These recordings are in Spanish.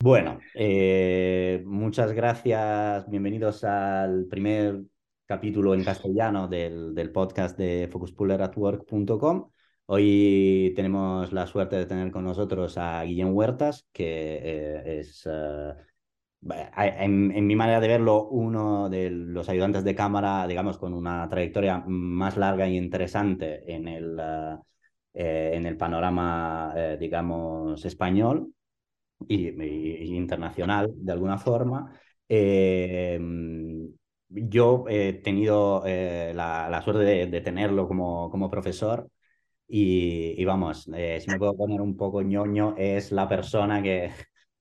Bueno, eh, muchas gracias. Bienvenidos al primer capítulo en castellano del, podcast de focuspulleratwork.com. Hoy tenemos la suerte de tener con nosotros a Guillem Huertas, que eh, es, eh, en, en, mi manera de verlo, uno de los ayudantes de cámara, digamos, con una trayectoria más larga y interesante en el, en el panorama, digamos, español y, internacional de alguna forma. Eh, yo he tenido eh, la, suerte de, tenerlo como, como profesor y, vamos, eh, si me puedo poner un poco ñoño, es la persona que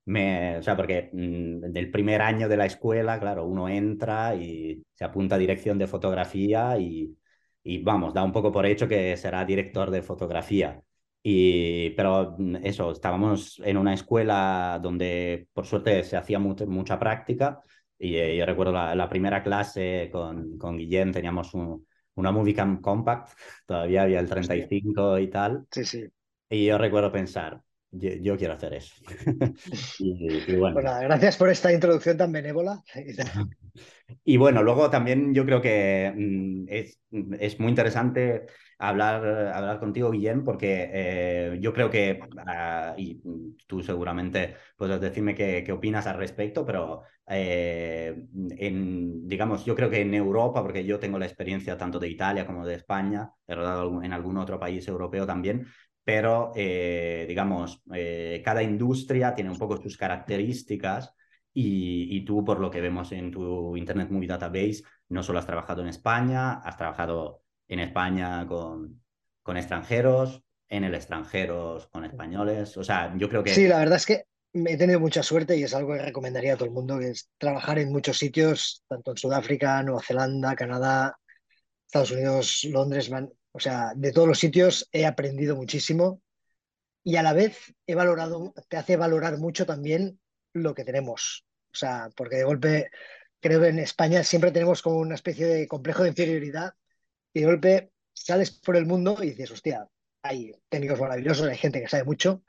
me, o sea, porque mmm, del primer año de la escuela, claro, uno entra y se apunta a dirección de fotografía y, y vamos, da un poco por hecho que será director de fotografía. Y, pero mm, eso, estábamos en una escuela donde por suerte se hacía mucha, mucha práctica y eh, yo recuerdo la, la, primera clase con, con Guillem, teníamos un, una Movicam Compact, todavía había el 35 y tal. Sí, sí. Y yo recuerdo pensar, yo, yo quiero hacer eso. y, y, bueno. Pues nada, gracias por esta introducción tan benévola. y bueno, luego también yo creo que mm, es, es muy interesante hablar, hablar contigo, Guillem, porque eh, yo creo que, uh, y tú seguramente puedes decirme qué, qué opinas al respecto, pero eh, en, digamos, yo creo que en Europa, porque yo tengo la experiencia tanto de Italia como de España, he rodado en algún otro país europeo también, pero eh, digamos, eh, cada industria tiene un poco sus características y, y, tú, por lo que vemos en tu Internet Movie Database, no solo has trabajado en España, has trabajado en España con, con extranjeros, en el extranjero con españoles. O sea, yo creo que... Sí, la verdad es que he tenido mucha suerte y es algo que recomendaría a todo el mundo, que es trabajar en muchos sitios, tanto en Sudáfrica, Nueva Zelanda, Canadá, Estados Unidos, Londres, o sea, de todos los sitios he aprendido muchísimo y a la vez he valorado, te hace valorar mucho también lo que tenemos. O sea, porque de golpe creo que en España siempre tenemos como una especie de complejo de inferioridad y de golpe sales por el mundo y dices, hostia, hay técnicos maravillosos, hay gente que sabe mucho,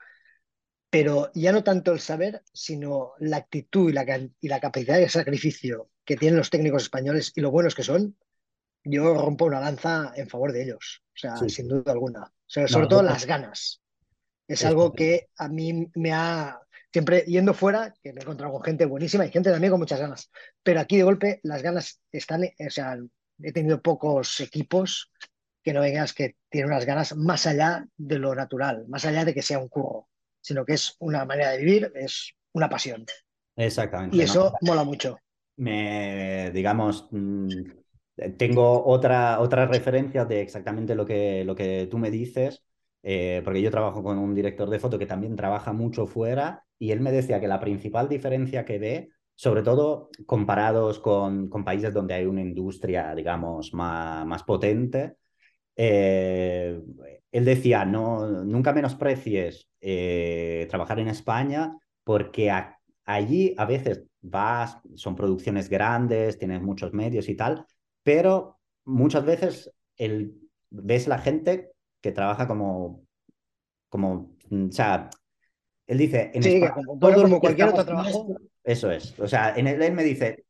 pero ya no tanto el saber, sino la actitud y la, y la capacidad de sacrificio que tienen los técnicos españoles y lo buenos que son, yo rompo una lanza en favor de ellos, o sea, sí. sin duda alguna. O sea, sobre no, todo no, las ganas. Es, es algo que a mí me ha, siempre yendo fuera, que me he encontrado con gente buenísima y gente también con muchas ganas, pero aquí de golpe las ganas están, o sea, he tenido pocos equipos que no vengas que tienen unas ganas más allá de lo natural, más allá de que sea un curro, sino que es una manera de vivir, es una pasión. Exactamente. Y eso ¿no? mola mucho. Me, digamos, mmm, tengo otra, otra referencia de exactamente lo que, lo que tú me dices, eh, porque yo trabajo con un director de foto que también trabaja mucho fuera y él me decía que la principal diferencia que ve sobre todo comparados con, con, países donde hay una industria, digamos, más, más potente. Eh, él decía, no, nunca menosprecies eh, trabajar en España porque a, allí a veces vas, son producciones grandes, tienes muchos medios y tal, pero muchas veces el, ves la gente que trabaja como, como, o sea, él dice, en sí, España, como, bueno, como cualquier otro trabajo. Eso es. O sea, en el, él me dice,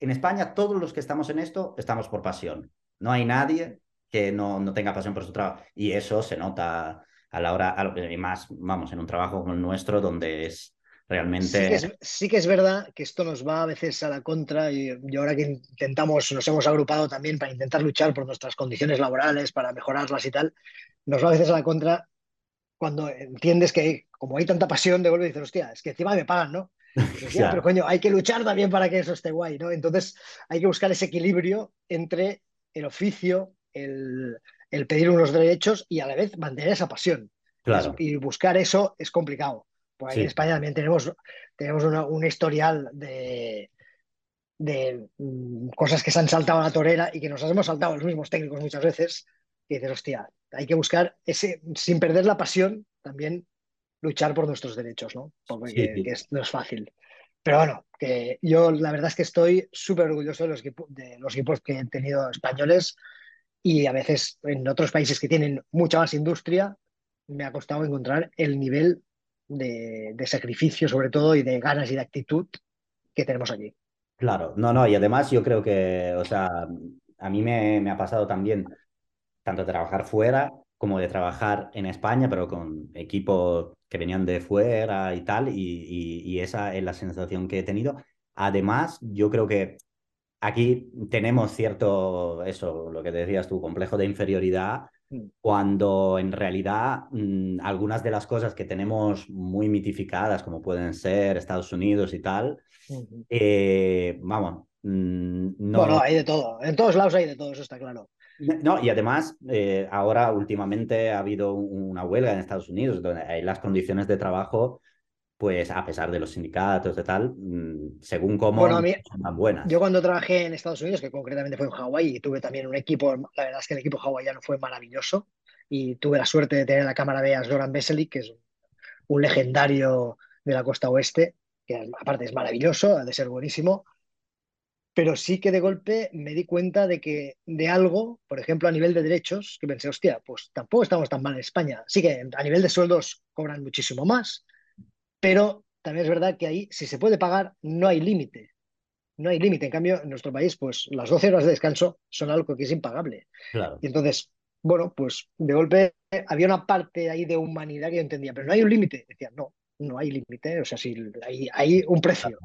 en España todos los que estamos en esto estamos por pasión. No hay nadie que no, no tenga pasión por su trabajo. Y eso se nota a la hora, a, y más, vamos, en un trabajo como el nuestro, donde es realmente... Sí que es, verdad que esto nos va a veces a la contra y, y, ahora que intentamos, nos hemos agrupado también para intentar luchar por nuestras condiciones laborales, para mejorarlas y tal, nos va a veces a la contra cuando entiendes que como hay tanta pasión, de golpe dices, hostia, es que encima me pagan, ¿no? Pues, pero coño, hay que luchar también para que eso esté guay, ¿no? Entonces hay que buscar ese equilibrio entre el oficio, el, el pedir unos derechos y a la vez mantener esa pasión. Claro. Y buscar eso es complicado. Porque sí. en España también tenemos, tenemos una, un historial de, de um, cosas que se han saltado a la torera y que nos hemos saltado los mismos técnicos muchas veces. Y dices, hostia, hay que buscar ese, sin perder la pasión, también luchar por nuestros derechos, ¿no? Porque sí, sí. Que es, no es fácil. Pero bueno, que yo la verdad es que estoy súper orgulloso de los, equipos, de los equipos que he tenido españoles y a veces en otros países que tienen mucha más industria me ha costado encontrar el nivel de, de sacrificio sobre todo y de ganas y de actitud que tenemos allí. Claro, no, no, y además yo creo que, o sea, a mí me, me ha pasado también tanto trabajar fuera como de trabajar en España, pero con equipos que venían de fuera y tal, y, y, y esa es la sensación que he tenido. Además, yo creo que aquí tenemos cierto, eso, lo que decías tú, complejo de inferioridad, Mm. cuando en realidad mmm, algunas de las cosas que tenemos muy mitificadas, como pueden ser Estados Unidos y tal, eh, vamos, mmm, no... Bueno, hay de todo. En todos lados hay de todo, eso está claro. No, y además, eh, ahora últimamente ha habido una huelga en Estados Unidos, donde las condiciones de trabajo, pues a pesar de los sindicatos y tal, mmm, según cómo Bueno, mí, son tan buenas. yo cuando trabajé en Estados Unidos, que concretamente fue en Hawái, y tuve también un equipo, la verdad es que el equipo hawaiano fue maravilloso, y tuve la suerte de tener en la cámara B a Zoran Vesely, que es un legendario de la costa oeste, que aparte es maravilloso, ha de ser buenísimo, pero sí que de golpe me di cuenta de que de algo, por ejemplo, a nivel de derechos, que pensé, hostia, pues tampoco estamos tan mal en España. Sí que a nivel de sueldos cobran muchísimo más, pero también es verdad que ahí, si se puede pagar, no hay límite. No hay límite. En cambio, en nuestro país, pues las 12 horas de descanso son algo que es impagable. Claro. Y entonces, bueno, pues de golpe había una parte ahí de humanidad que yo entendía, pero no hay un límite. Decía, no, no hay límite. O sea, sí, hay, hay un precio.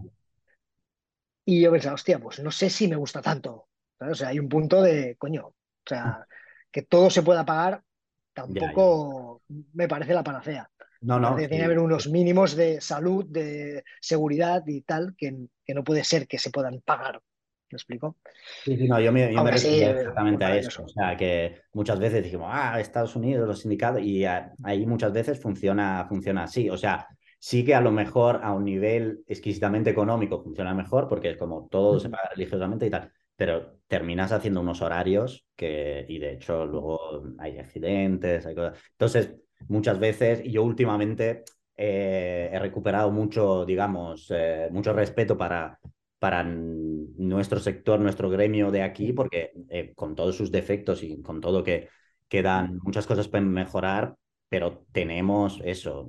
Y yo pensaba, hostia, pues no sé si me gusta tanto. ¿sabes? O sea, hay un punto de, coño, o sea, que todo se pueda pagar, tampoco Ya, ya. me parece la panacea. No, no, que tiene que sí. haber unos mínimos de salud, de seguridad y tal, que, que no puede ser que se puedan pagar. ¿Me explico? Sí, sí, no, yo me, yo me eh, pues exactamente a eso. O sea, que muchas veces dijimos, ah, Estados Unidos, los sindicatos, y ah, ahí muchas veces funciona, funciona así. O sea, sí que a lo mejor a un nivel exquisitamente económico funciona mejor, porque es como todo se paga religiosamente y tal, pero terminas haciendo unos horarios que, y de hecho luego hay accidentes, hay cosas. Entonces, muchas veces, y yo últimamente eh, he recuperado mucho, digamos, eh, mucho respeto para para nuestro sector, nuestro gremio de aquí, porque eh, con todos sus defectos y con todo que quedan muchas cosas para mejorar, pero tenemos eso,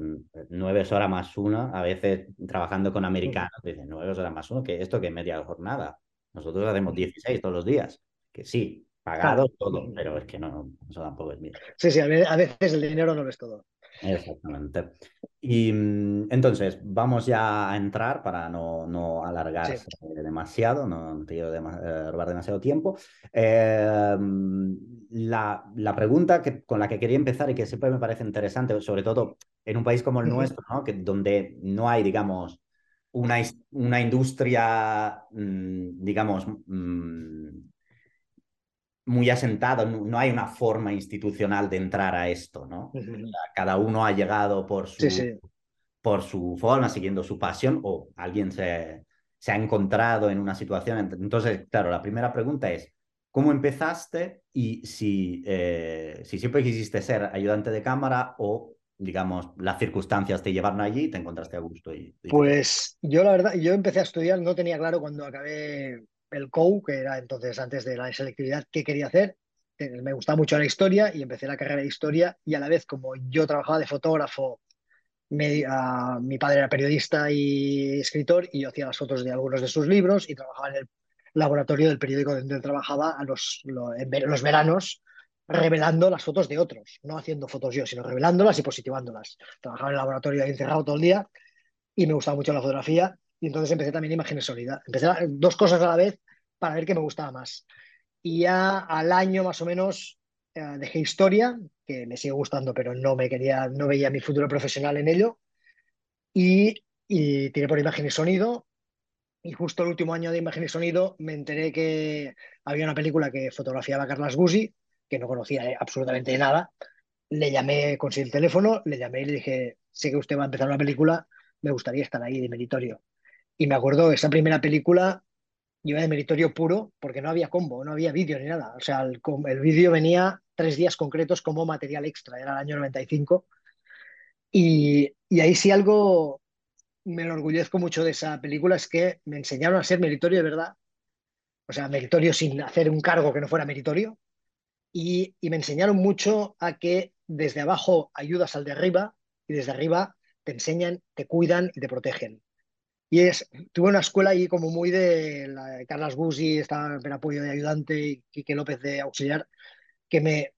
nueve horas más una, a veces trabajando con americanos, dicen nueve horas más uno, que esto que media jornada. Nosotros hacemos 16 todos los días, que sí, Claro. pagado todo, Ujú. pero es que no, eso tampoco es bien. Sí, sí, a veces el dinero no lo es todo. Exactamente. Y mm, entonces, vamos ya a entrar para no, no Sí. alargarse demasiado, no, no te quiero eh, robar demasiado tiempo. Eh, mm, la, la pregunta que, con la que quería empezar y que siempre me parece interesante, sobre todo en un país como el nuestro, ¿no? Que, donde no hay, digamos, una, una industria, mm, digamos, muy asentada, no, hay una forma institucional de entrar a esto, ¿no? Ujú. cada uno ha llegado por Sí, su, sí. por su forma, siguiendo su pasión, o alguien se, se ha encontrado en una situación. Entonces, claro, la primera pregunta es, ¿cómo empezaste y si, eh, si siempre quisiste ser ayudante de cámara o, digamos, las circunstancias te llevaron allí y te encontraste a gusto y, y? Pues yo la verdad, yo empecé a estudiar, no tenía claro cuando acabé el COU, que era entonces antes de la selectividad, qué quería hacer. Me gustaba mucho la historia y empecé la carrera de historia y a la vez como yo trabajaba de fotógrafo, ah, mi padre era periodista y escritor y yo hacía las fotos de algunos de sus libros y trabajaba en el laboratorio del periódico donde trabajaba a los, lo- en ver- los veranos revelando las fotos de otros, no haciendo fotos yo, sino revelándolas y positivándolas. Trabajaba en el laboratorio ahí encerrado todo el día y me gustaba mucho la fotografía y entonces empecé también imágenes sólidas. Empecé dos cosas a la vez para ver qué me gustaba más. Y ya al año más o menos eh, dejé historia, que me sigue gustando, pero no me quería, no veía mi futuro profesional en ello, y, y tiré por imagen y sonido. Y justo el último año de imagen y sonido me enteré que había una película que fotografiaba Carlas Gusi, que no conocía eh, absolutamente nada. Le llamé, conseguí el teléfono, le llamé y le dije, sé que usted va a empezar una película, me gustaría estar ahí de meritorio. Y me acuerdo, esa primera película iba de meritorio puro porque no había combo, no había vídeo ni nada. O sea, el, el vídeo venía tres días concretos como material extra, era el año 95. Y, y ahí sí algo me enorgullezco mucho de esa película es que me enseñaron a ser meritorio de verdad. O sea, meritorio sin hacer un cargo que no fuera meritorio. Y me enseñaron mucho a que desde abajo ayudas al de arriba y desde arriba te enseñan, te cuidan y te protegen. Y es, tuve una escuela ahí como muy de, la de Carlos Gusi, estaba en apoyo de ayudante y Quique López de auxiliar, que me,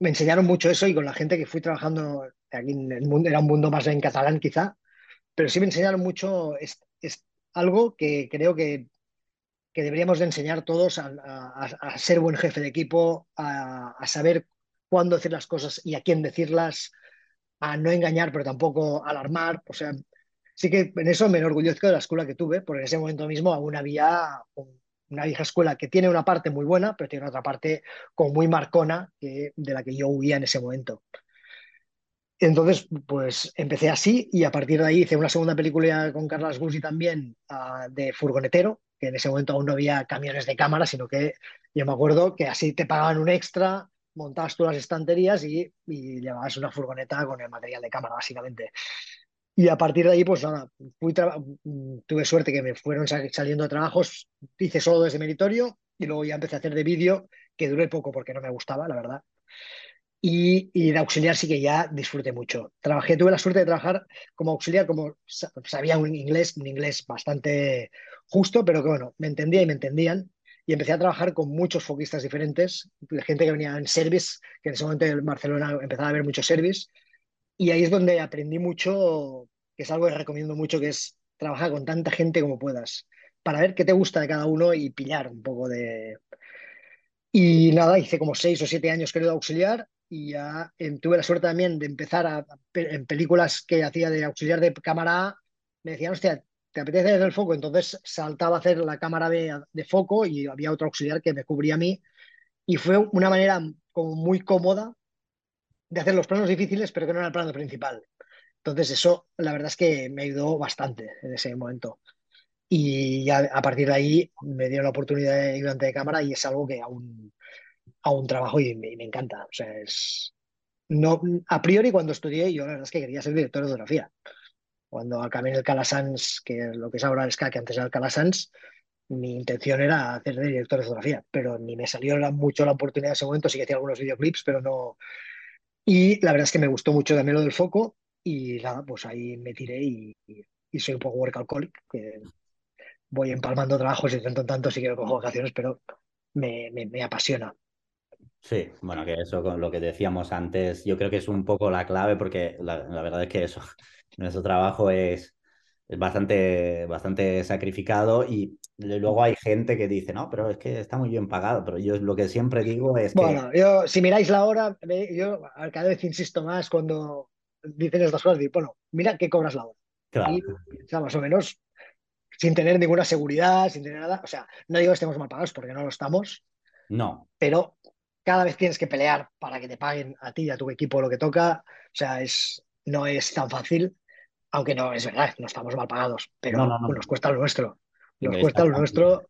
me enseñaron mucho eso y con la gente que fui trabajando aquí en el mundo, era un mundo más en catalán quizá, pero sí me enseñaron mucho es, es algo que creo que, que, deberíamos de enseñar todos a, a, a ser buen jefe de equipo, a, a, saber cuándo decir las cosas y a quién decirlas, a no engañar pero tampoco alarmar, o sea, sí que en eso me enorgullezco de la escuela que tuve, porque en ese momento mismo aún había una vieja escuela que tiene una parte muy buena, pero tiene otra parte como muy marcona que, de la que yo huía en ese momento. Entonces, pues empecé así y a partir de ahí hice una segunda película con Carlos Guzzi también uh, de furgonetero, que en ese momento aún no había camiones de cámara, sino que yo me acuerdo que así te pagaban un extra, montabas tú las estanterías y, y llevabas una furgoneta con el material de cámara, básicamente. Y a partir de ahí, pues nada, fui tuve suerte que me fueron saliendo trabajos, hice solo desde meritorio y luego ya empecé a hacer de vídeo, que duré poco porque no me gustaba, la verdad. Y, y, de auxiliar sí que ya disfruté mucho. Trabajé, tuve la suerte de trabajar como auxiliar, como sabía un inglés, un inglés bastante justo, pero que bueno, me entendía y me entendían. Y empecé a trabajar con muchos foquistas diferentes, gente que venía en service, que en ese momento en Barcelona empezaba a haber mucho service, y ahí es donde aprendí mucho, que es algo que recomiendo mucho, que es trabajar con tanta gente como puedas, para ver qué te gusta de cada uno y pillar un poco de... Y nada, hice como seis o siete años de auxiliar y ya tuve la suerte también de empezar a, en películas que hacía de auxiliar de cámara me decían, hostia, ¿te apetece hacer el foco? Entonces saltaba a hacer la cámara B de foco y había otro auxiliar que me cubría a mí y fue una manera como muy cómoda de hacer los planos difíciles, pero que no era el plano principal. Entonces eso, la verdad es que me ayudó bastante en ese momento. Y ya a partir de ahí me dieron la oportunidad de ayudante de cámara y es algo que aún, aún trabajo y me, me encanta. O sea, es... No, a priori cuando estudié yo la verdad es que quería ser director de fotografía. Cuando acabé en el Calasans, que es lo que es ahora el SCA, que antes era el Calasans, mi intención era hacer de director de fotografía, pero ni me salió mucho la oportunidad en ese momento, sí que hacía algunos videoclips, pero no, y la verdad es que me gustó mucho también lo del foco y nada, pues ahí me tiré y, soy un poco workaholic, que voy empalmando trabajos y tanto en tanto sí que cojo vacaciones, pero me, me, me, apasiona. Sí, bueno, que eso con lo que decíamos antes, yo creo que es un poco la clave porque la, la verdad es que eso, nuestro trabajo es, es bastante, bastante sacrificado y luego hay gente que dice, no, pero es que está muy bien pagado, pero yo lo que siempre digo es que... Bueno, yo, si miráis la hora, yo cada vez insisto más cuando dicen estas cosas, digo, bueno, mira qué cobras la hora. Claro. Y, o sea, más o menos, sin tener ninguna seguridad, sin tener nada, o sea, no digo que estemos mal pagados porque no lo estamos. No. Pero cada vez tienes que pelear para que te paguen a ti y a tu equipo lo que toca. O sea, es, no es tan fácil aunque no es verdad, no estamos mal pagados, pero no, no, no. nos cuesta lo nuestro. Nos cuesta lo nuestro.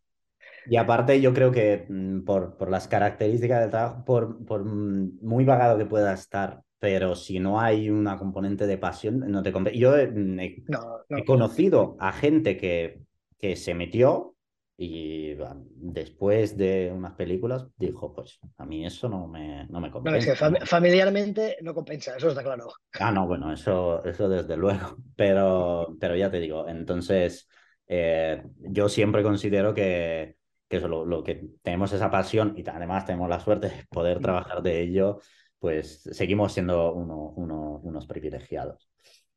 Y aparte, yo creo que mm, por, por las características del trabajo, por, por muy vagado que pueda estar, pero si no hay una componente de pasión, no te compensa. Yo mm, he, he conocido a gente que, que se metió y después de unas películas dijo, pues a mí eso no me, no me compensa. No, es que fam familiarmente no compensa, eso está claro. Ah, no, bueno, eso, eso desde luego, pero, pero ya te digo, entonces eh, yo siempre considero que, que eso, lo, lo, que tenemos esa pasión y además tenemos la suerte de poder trabajar de ello, pues seguimos siendo uno, uno, unos privilegiados.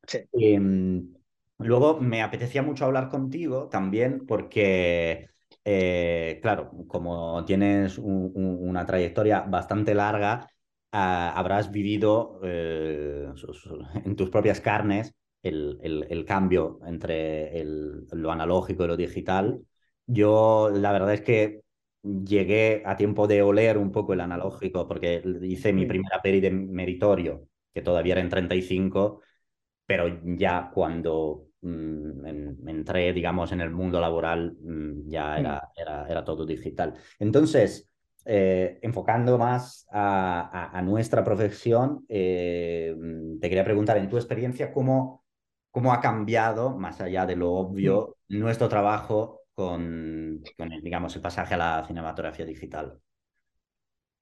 Sí. Y, luego me apetecía mucho hablar contigo también porque eh, claro, como tienes un, un, una trayectoria bastante larga, uh, habrás vivido eh, en tus propias carnes el, el, el cambio entre el, lo analógico y lo digital. Yo la verdad es que llegué a tiempo de oler un poco el analógico porque hice mi primera peli de meritorio, que todavía era en 35, pero ya cuando mmm, entré, digamos, en el mundo laboral, mmm, ya era, era, era, todo digital. Entonces, eh, enfocando más a, a, a nuestra profesión, eh, te quería preguntar, en tu experiencia, ¿cómo, cómo ha cambiado, más allá de lo obvio, nuestro trabajo con, con el, digamos, el pasaje a la cinematografía digital?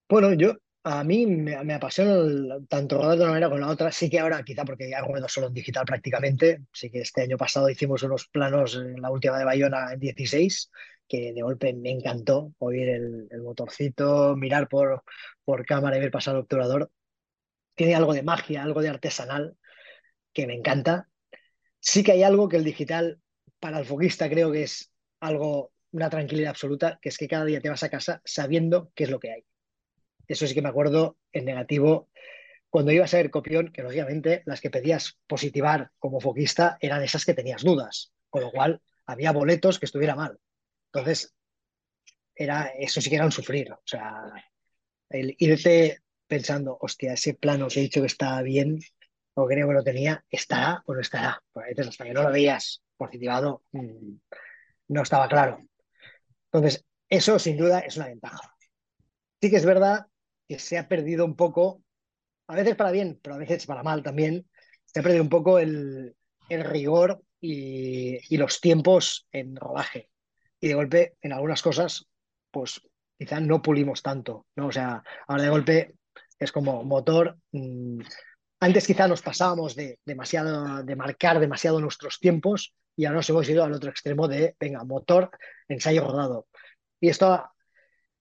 Bueno, yo a mí me, me apasiona tanto rodar de una manera como la otra. Sí que ahora, quizá porque ya ruedo solo en digital prácticamente, sí que este año pasado hicimos unos planos en la última de Bayona en 16, que de golpe me encantó oír el, el motorcito, mirar por, por cámara y ver pasar el obturador. Tiene algo de magia, algo de artesanal que me encanta. Sí que hay algo que el digital para el foquista creo que es algo, una tranquilidad absoluta, que es que cada día te vas a casa sabiendo qué es lo que hay eso sí que me acuerdo en negativo cuando ibas a ver copión, que lógicamente las que pedías positivar como foquista eran esas que tenías dudas, con lo cual había boletos que estuviera mal. Entonces, era, eso sí que era un sufrir. O sea, el irte pensando, hostia, ese plano que he dicho que está bien, o creo que lo tenía, ¿estará o no estará? Pues veces hasta que no lo veías positivado, mm, no estaba claro. Entonces, eso sin duda es una ventaja. Sí que es verdad que se ha perdido un poco, a veces para bien, pero a veces para mal también, se ha perdido un poco el, el rigor y, y, los tiempos en rodaje. Y de golpe, en algunas cosas, pues quizá no pulimos tanto, ¿no? O sea, ahora de golpe es como motor. Mmm, antes quizá nos pasábamos de, demasiado, de marcar demasiado nuestros tiempos y ahora nos hemos ido al otro extremo de, venga, motor, ensayo rodado. Y esto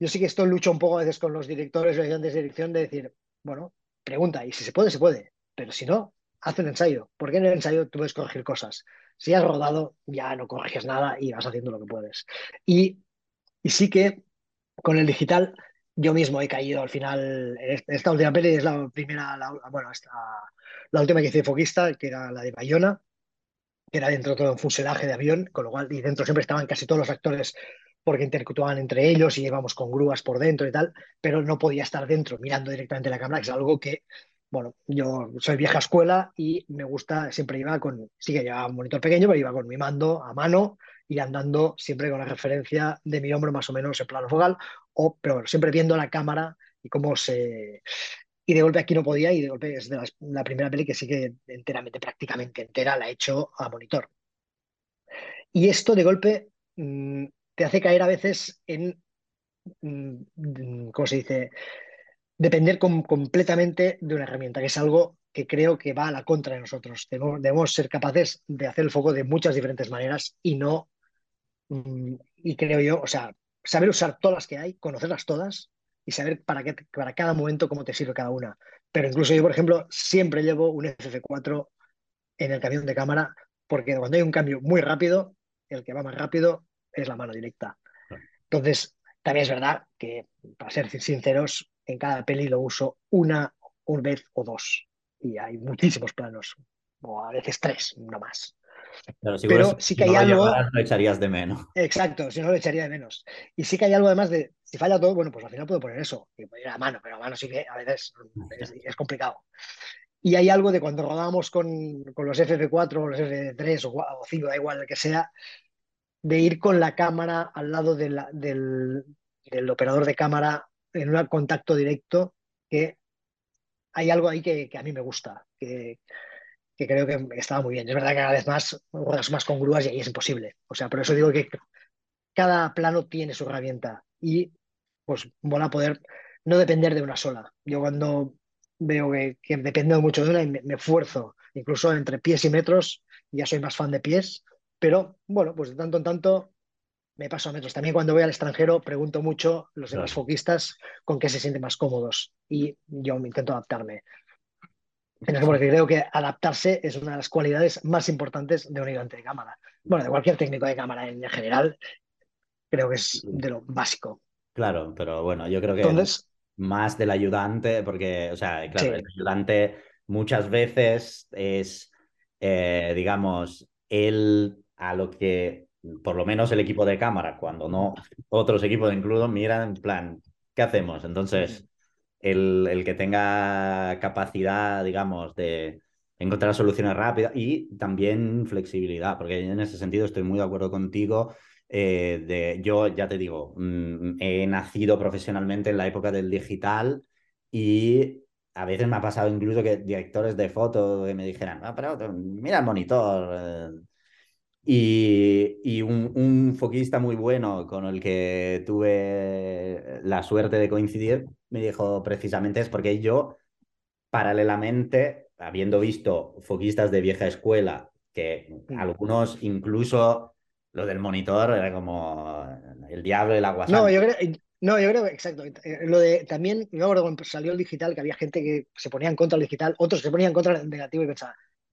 yo sí que esto lucho un poco a veces con los directores o ayudantes de dirección de decir, bueno, pregunta, y si se puede, se puede, pero si no, haz un ensayo, porque en el ensayo tú puedes corregir cosas. Si has rodado, ya no corriges nada y vas haciendo lo que puedes. Y, y sí que con el digital yo mismo he caído al final, esta última peli es la primera, la, bueno, esta, la última que hice foquista, que era la de Bayona, que era dentro de todo un fuselaje de avión, con lo cual, y dentro siempre estaban casi todos los actores porque interactuaban entre ellos y íbamos con grúas por dentro y tal, pero no podía estar dentro mirando directamente la cámara, que es algo que, bueno, yo soy vieja escuela y me gusta, siempre iba con, sí que llevaba un monitor pequeño, pero iba con mi mando a mano y andando siempre con la referencia de mi hombro más o menos en plano focal, o, pero bueno, siempre viendo la cámara y cómo se... Y de golpe aquí no podía y de golpe es de la primera peli que sí que enteramente, prácticamente entera, la he hecho a monitor. Y esto de golpe mmm, te hace caer a veces en, mm, ¿cómo se dice? Depender com completamente de una herramienta, que es algo que creo que va a la contra de nosotros. Debemos, debemos ser capaces de hacer el foco de muchas diferentes maneras y no, mm, y creo yo, o sea, saber usar todas las que hay, conocerlas todas y saber para, qué, para cada momento cómo te sirve cada una. Pero incluso yo, por ejemplo, siempre llevo un FF4 en el camión de cámara porque cuando hay un cambio muy rápido, el que va más rápido es la mano directa. Entonces, también es verdad que, para ser sinceros, en cada peli lo uso una, una vez o dos. Y hay muchísimos planos, o a veces tres, no más. Pero, Pero sí que hay no algo. Lo, lo echarías de menos. Exacto, si no lo echaría de menos. Y sí que hay algo además de, si falla todo, bueno, pues al final puedo poner eso. Y ir a mano, pero a mano sí que a veces es, es complicado. Y hay algo de cuando rodábamos con, con los FF4 o los FF3 o, o 5, da igual el que sea, de ir con la cámara al lado de la, del, del, operador de cámara en un contacto directo, que hay algo ahí que, a mí me gusta, que, creo que estaba muy bien. Es verdad que cada vez más ruedas más con grúas y ahí es imposible. O sea, por eso digo que cada plano tiene su herramienta y pues mola poder no depender de una sola. Yo cuando veo que, que dependo mucho de una y me, me esfuerzo, incluso entre pies y metros, ya soy más fan de pies, pero bueno, pues de tanto en tanto me paso a metros. También cuando voy al extranjero pregunto mucho los demás claro. foquistas con qué se sienten más cómodos y yo me intento adaptarme. Porque creo que adaptarse es una de las cualidades más importantes de un ayudante de cámara. Bueno, de cualquier técnico de cámara en general, creo que es de lo básico. Claro, pero bueno, yo creo que Entonces, más del ayudante, porque, o sea, claro, sí. el ayudante muchas veces es, eh, digamos, él a lo que por lo menos el equipo de cámara, cuando no otros equipos incluso, miran en plan, ¿qué hacemos? Entonces, el, el que tenga capacidad, digamos, de encontrar soluciones rápidas y también flexibilidad, porque en ese sentido estoy muy de acuerdo contigo. Eh, de, yo ya te digo, mmm, he nacido profesionalmente en la época del digital y a veces me ha pasado incluso que directores de foto que me dijeran, ah, pero mira el monitor. Y, y un, un, foquista muy bueno con el que tuve la suerte de coincidir me dijo precisamente es porque yo, paralelamente, habiendo visto foquistas de vieja escuela, que algunos incluso lo del monitor era como el diablo y el agua. No, yo creo, no, yo creo, exacto. Eh, lo de también, me acuerdo cuando salió el digital, que había gente que se ponía en contra del digital, otros se ponían en contra del negativo y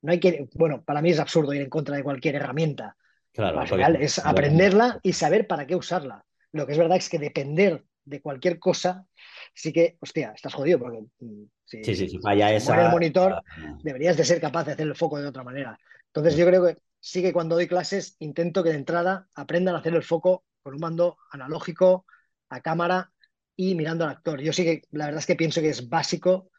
no hay que, bueno, para mí es absurdo ir en contra de cualquier herramienta. Claro, Al final es aprenderla y saber para qué usarla. Lo que es verdad es que depender de cualquier cosa, sí que, hostia, estás jodido porque mm, si, sí, sí, si falla esa... el monitor, deberías de ser capaz de hacer el foco de otra manera. Entonces yo creo que sí que cuando doy clases intento que de entrada aprendan a hacer el foco con un mando analógico, a cámara y mirando al actor. Yo sí que la verdad es que pienso que es básico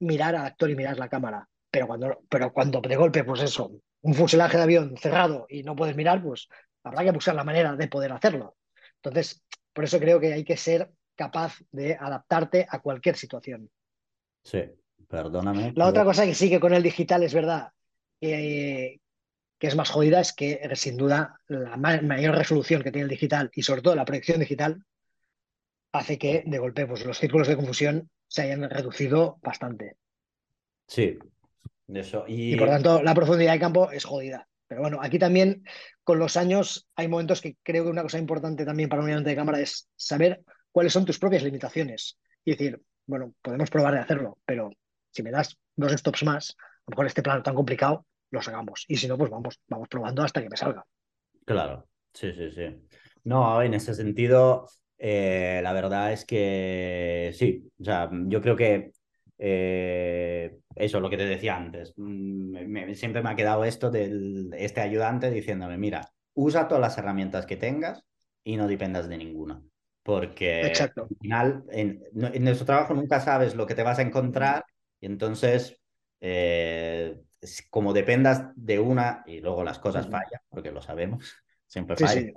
mirar al actor y mirar la cámara. Pero cuando, pero cuando de golpe, pues eso, un fuselaje de avión cerrado y no puedes mirar, pues habrá que buscar la manera de poder hacerlo. Entonces, por eso creo que hay que ser capaz de adaptarte a cualquier situación. Sí, perdóname. La otra cosa que sí que con el digital es verdad que, que es más jodida es que sin duda la mayor resolución que tiene el digital y sobre todo la proyección digital hace que de golpe pues, los círculos de confusión se hayan reducido bastante. Sí, eso. Y... por tanto, la profundidad de campo es jodida. Pero bueno, aquí también con los años hay momentos que creo que una cosa importante también para un ayudante de cámara es saber cuáles son tus propias limitaciones. Y decir, bueno, podemos probar de hacerlo, pero si me das dos stops más, a lo mejor este plano tan complicado, lo sacamos. Y si no, pues vamos, vamos probando hasta que me salga. Claro, sí, sí, sí. No, en ese sentido, eh, la verdad es que sí, o sea, yo creo que eh, eso, lo que te decía antes, mm, siempre me ha quedado esto de este ayudante diciéndome, mira, usa todas las herramientas que tengas y no dependas de ninguna. Porque Exacto. al final, en, nuestro trabajo nunca sabes lo que te vas a encontrar y entonces, eh, como dependas de una y luego las cosas fallan, porque lo sabemos, siempre fallan.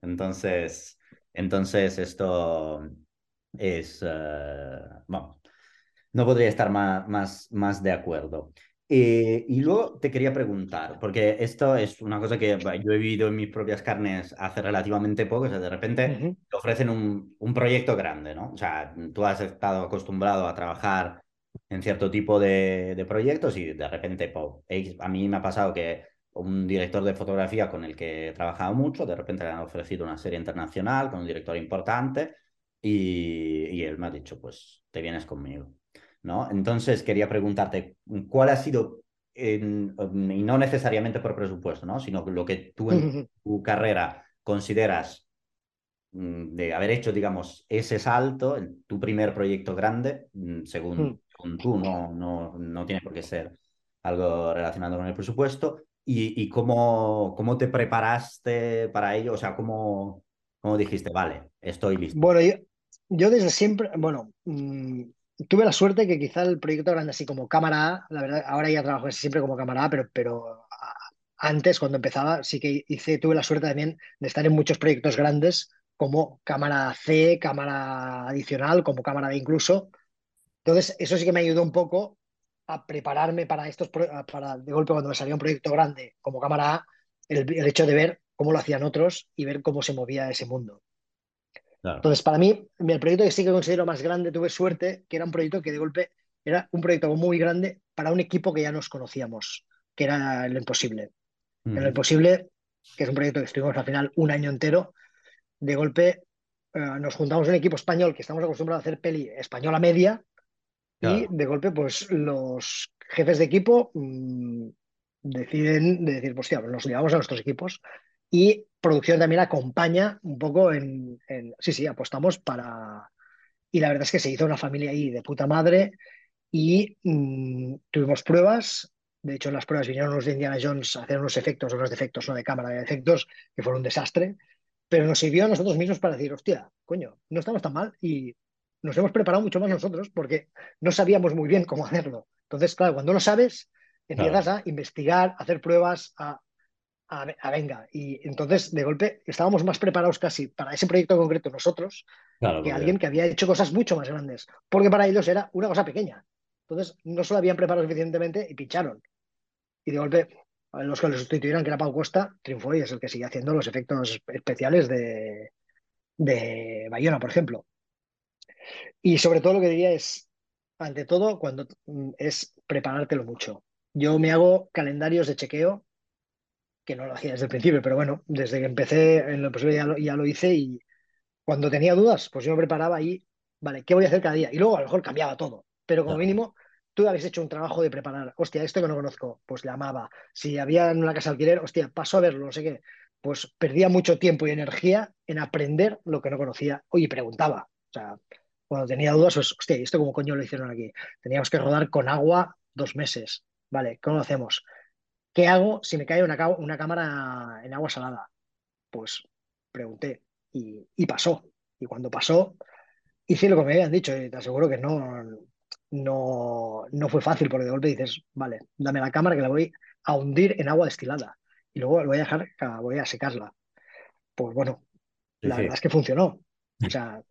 Entonces, entonces, esto es, uh, vamos, no podría estar más, más, más de acuerdo. Eh, y luego te quería preguntar, porque esto es una cosa que yo he vivido en mis propias carnes hace relativamente poco, o sea, de repente te ofrecen un, un, proyecto grande, ¿no? O sea, tú has estado acostumbrado a trabajar en cierto tipo de, de proyectos y de repente, a mí me ha pasado que un director de fotografía con el que he trabajado mucho, de repente le han ofrecido una serie internacional con un director importante y, y él me ha dicho, pues te vienes conmigo. ¿No? Entonces quería preguntarte, ¿cuál ha sido, en, y no necesariamente por presupuesto, ¿no? sino lo que tú en tu carrera consideras mm, de haber hecho, digamos, ese salto, en tu primer proyecto grande, mm, según, según tú, no, no, no tiene por qué ser algo relacionado con el presupuesto, y, cómo, cómo te preparaste para ello, o sea, cómo, cómo dijiste, vale, estoy listo. Bueno, yo, yo desde siempre, bueno, mm, tuve la suerte que quizá el proyecto grande así como cámara A, la verdad, ahora ya trabajo siempre como cámara A, pero, pero antes, cuando empezaba, sí que hice, tuve la suerte también de estar en muchos proyectos grandes como cámara C, cámara adicional, como cámara B incluso. Entonces, eso sí que me ayudó un poco a prepararme para estos, para de golpe cuando me salía un proyecto grande como cámara A, el, hecho de ver cómo lo hacían otros y ver cómo se movía ese mundo. Entonces, para mí, el proyecto que sí que considero más grande, tuve suerte, que era un proyecto que de golpe era un proyecto muy grande para un equipo que ya nos conocíamos, que era el Imposible. En el Imposible, que es un proyecto que estuvimos al final un año entero, de golpe eh, nos juntamos un equipo español que estamos acostumbrados a hacer peli española media, y de golpe, pues los jefes de equipo mm, deciden de decir, pues tío, nos llevamos a nuestros equipos y producción también acompaña un poco en, sí, sí, apostamos para... Y la verdad es que se hizo una familia ahí de puta madre y mm, tuvimos pruebas. De hecho, en las pruebas vinieron los de Indiana Jones a hacer unos efectos, unos defectos, no de cámara, de efectos, que fueron un desastre. Pero nos sirvió a nosotros mismos para decir, hostia, coño, no estamos tan mal y nos hemos preparado mucho más nosotros porque no sabíamos muy bien cómo hacerlo. Entonces, claro, cuando lo sabes, empiezas a investigar, a hacer pruebas, a, a, venga. Y entonces, de golpe, estábamos más preparados casi para ese proyecto concreto nosotros que alguien que había hecho cosas mucho más grandes, porque para ellos era una cosa pequeña. Entonces, no se lo habían preparado suficientemente y pincharon. Y de golpe, los que lo sustituyeron, que era Pau Costa, triunfó y es el que sigue haciendo los efectos especiales de, de Bayona, por ejemplo. Y sobre todo lo que diría es, ante todo, cuando mm, es preparártelo mucho. Yo me hago calendarios de chequeo, que no lo hacía desde el principio, pero bueno, desde que empecé en lo posible ya lo, ya lo hice y cuando tenía dudas, pues yo me preparaba ahí, vale, ¿qué voy a hacer cada día? Y luego a lo mejor cambiaba todo, pero como mínimo tú habéis hecho un trabajo de preparar, hostia, esto que no conozco, pues llamaba. Si había en una casa alquiler, hostia, paso a verlo, no sé qué. Pues perdía mucho tiempo y energía en aprender lo que no conocía. Oye, preguntaba. O sea, cuando tenía dudas, pues, hostia, ¿y esto cómo coño lo hicieron aquí? Teníamos que rodar con agua dos meses. Vale, ¿cómo lo hacemos? ¿Qué hago si me cae una, cámara en agua salada? Pues pregunté y, y pasó. Y cuando pasó, hice lo que me habían dicho y te aseguro que no, no, no fue fácil porque de golpe dices, vale, dame la cámara que la voy a hundir en agua destilada y luego la voy a dejar, voy a secarla. Pues bueno, Sí, la sí, verdad es que funcionó. O sea,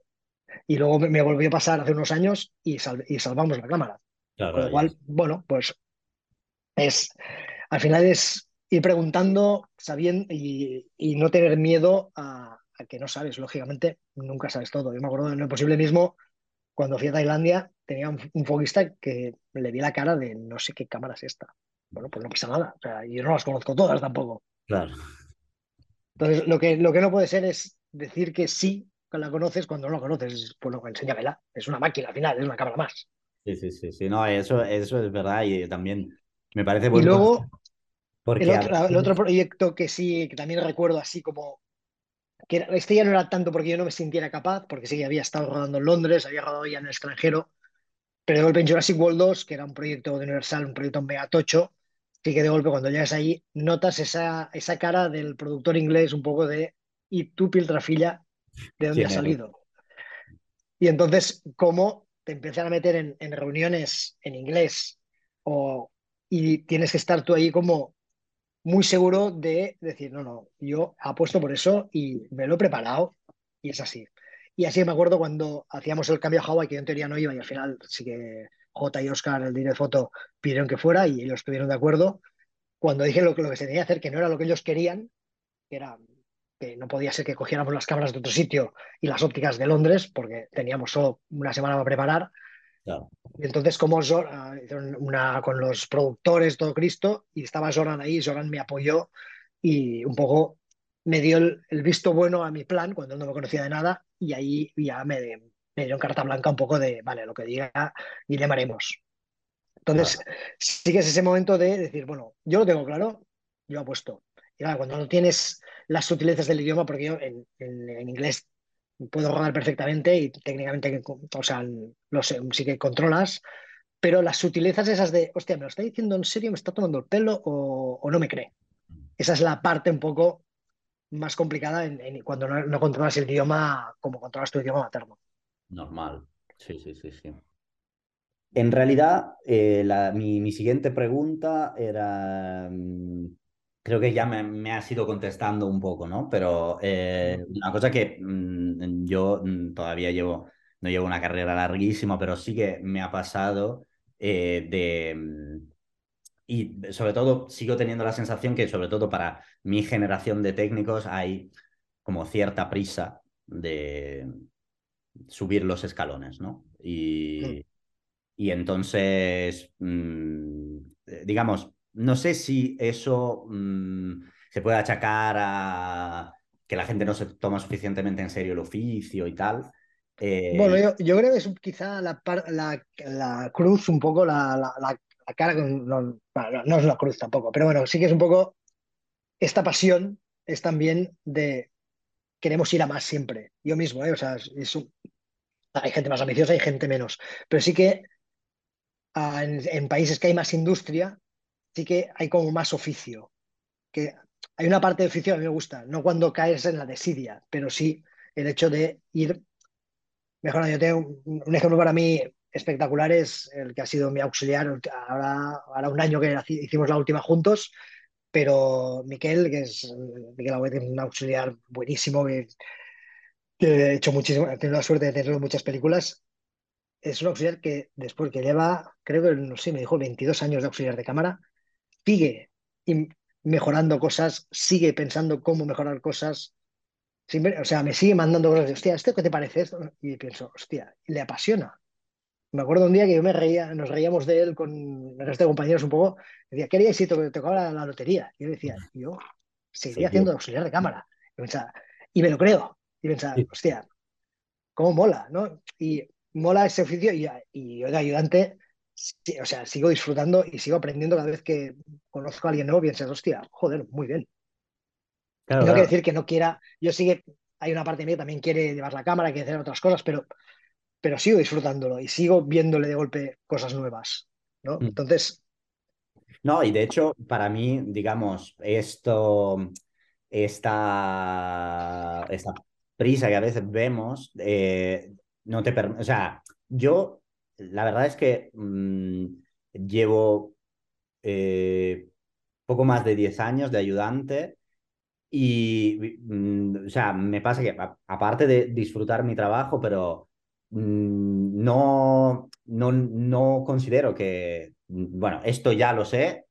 y luego me, me volvió a pasar hace unos años y, sal- y salvamos la cámara. Con claro, lo ya. cual, bueno, pues es, al final es ir preguntando, sabiendo y, y no tener miedo a, a que no sabes. Lógicamente, nunca sabes todo. Yo me acuerdo en lo posible mismo, cuando fui a Tailandia, tenía un, un foguista que le vi la cara de no sé qué cámara es esta. Bueno, pues no pasa nada. O sea, yo no las conozco todas tampoco. Claro. Entonces, lo que, lo que no puede ser es decir que sí, que la conoces cuando no la conoces. Pues no, enséñamela. Es una máquina al final, es una cámara más. Sí, sí, sí, sí. No, eso, eso es verdad y también me parece Y buen consejo luego, el porque otro, el otro veces- proyecto que sí, que también recuerdo así como que era- este ya no era tanto porque yo no me sintiera capaz, porque sí, había estado rodando en Londres, había rodado ya en el extranjero, pero de golpe en Jurassic World 2, que era un proyecto de Universal, un proyecto mega tocho, sí que de golpe cuando llegas ahí notas esa, esa cara del productor inglés un poco de ¿y tú, Piltrafilla, de dónde ¿quién has eres? salido? Y entonces, cómo te empiezan a meter en, en reuniones en inglés o, y tienes que estar tú ahí como muy seguro de decir, no, no, yo apuesto por eso y me lo he preparado y es así. Y así me acuerdo cuando hacíamos el cambio a Hawaii, que yo en teoría no iba y al final sí que J y Oscar, el director de foto, pidieron que fuera y ellos estuvieron de acuerdo. Cuando dije lo, lo que se tenía que hacer, que no era lo que ellos querían, que era que no podía ser que cogiéramos las cámaras de otro sitio y las ópticas de Londres, porque teníamos solo una semana para preparar, Claro. y entonces, como Zoran, hicieron una con los productores, todo Cristo, y estaba Zoran ahí, Zoran me apoyó y un poco me dio el, el visto bueno a mi plan cuando no me conocía de nada, y ahí ya me, me dieron carta blanca un poco de, vale, lo que diga, y le haremos. Entonces, Claro. sí que es ese momento de decir, bueno, yo lo tengo claro, yo apuesto. Y claro, cuando no tienes las sutilezas del idioma, porque yo en, en- en inglés puedo rodar perfectamente y técnicamente, o sea, lo sé, sí que controlas, pero las sutilezas esas de, hostia, ¿me lo está diciendo en serio? ¿Me está tomando el pelo o, o no me cree? Esa es la parte un poco más complicada en, en cuando no, no controlas el idioma como controlas tu idioma materno. Normal. Sí, sí, sí, sí. En realidad, eh, la- mi, mi siguiente pregunta era, mm, creo que ya me, me has ido contestando un poco, ¿no? Pero eh, una cosa que mm, yo mm, todavía llevo, no llevo una carrera larguísima, pero sí que me ha pasado eh, de... mm, Y sobre todo, sigo teniendo la sensación que, sobre todo para mi generación de técnicos, hay como cierta prisa de subir los escalones, ¿no? Y, y entonces, eh, digamos, no sé si eso mm, se puede achacar a que la gente no se toma suficientemente en serio el oficio y tal. Eh, Bueno, y- yo, yo creo que es quizá la, la, la cruz, un poco la, la, cara, no, no es una cruz tampoco, pero bueno, sí que es un poco esta pasión, es también de queremos ir a más siempre. Yo mismo, ¿eh? O sea, es- es un- hay gente más ambiciosa y gente menos, pero sí que ah, en, en países que hay más industria, sí que hay como más oficio, que hay una parte de oficio que a mí me gusta, no cuando caes en la desidia, pero sí el hecho de ir mejorando. Yo tengo un, ejemplo para mí espectacular, es el que ha sido mi auxiliar, ahora, ahora un año que hicimos la última juntos, pero Miquel, que es Miquel Agüet, un auxiliar buenísimo, que, que he hecho muchísimo, he tenido la suerte de tenerlo en muchas películas. Es un auxiliar que después que lleva, creo que, no sé, me dijo 22 años de auxiliar de cámara, sigue mejorando cosas, sigue pensando cómo mejorar cosas. o sea, me sigue mandando cosas de, hostia, ¿esto qué te parece? Esto? Y pienso, hostia, le apasiona. Me acuerdo un día que yo me reía, nos reíamos de él con el resto de compañeros un poco. Decía, ¿qué harías si te tocaba la, lotería? Y yo decía, yo seguiría haciendo auxiliar de cámara. Y, pensaba, y me lo creo. Y pensaba, hostia, cómo mola, ¿no? Y mola ese oficio y, y yo de ayudante, o sea, sigo disfrutando y sigo aprendiendo cada vez que conozco a alguien nuevo, piensas, hostia, joder, muy bien. no quiere decir que no quiera, yo sigue, hay una parte mía que también quiere llevar la cámara, quiere hacer otras cosas, pero, pero sigo disfrutándolo y sigo viéndole de golpe cosas nuevas, ¿no? Mm. Entonces... No, y de hecho, para mí, digamos, esto, esta, esta prisa que a veces vemos, eh, no te permite, o sea, yo, la verdad es que mm, llevo eh, poco más de 10 años de ayudante y, mm, o sea, me pasa que aparte de disfrutar mi trabajo, pero mm, no, no, no considero que, bueno, esto ya lo sé,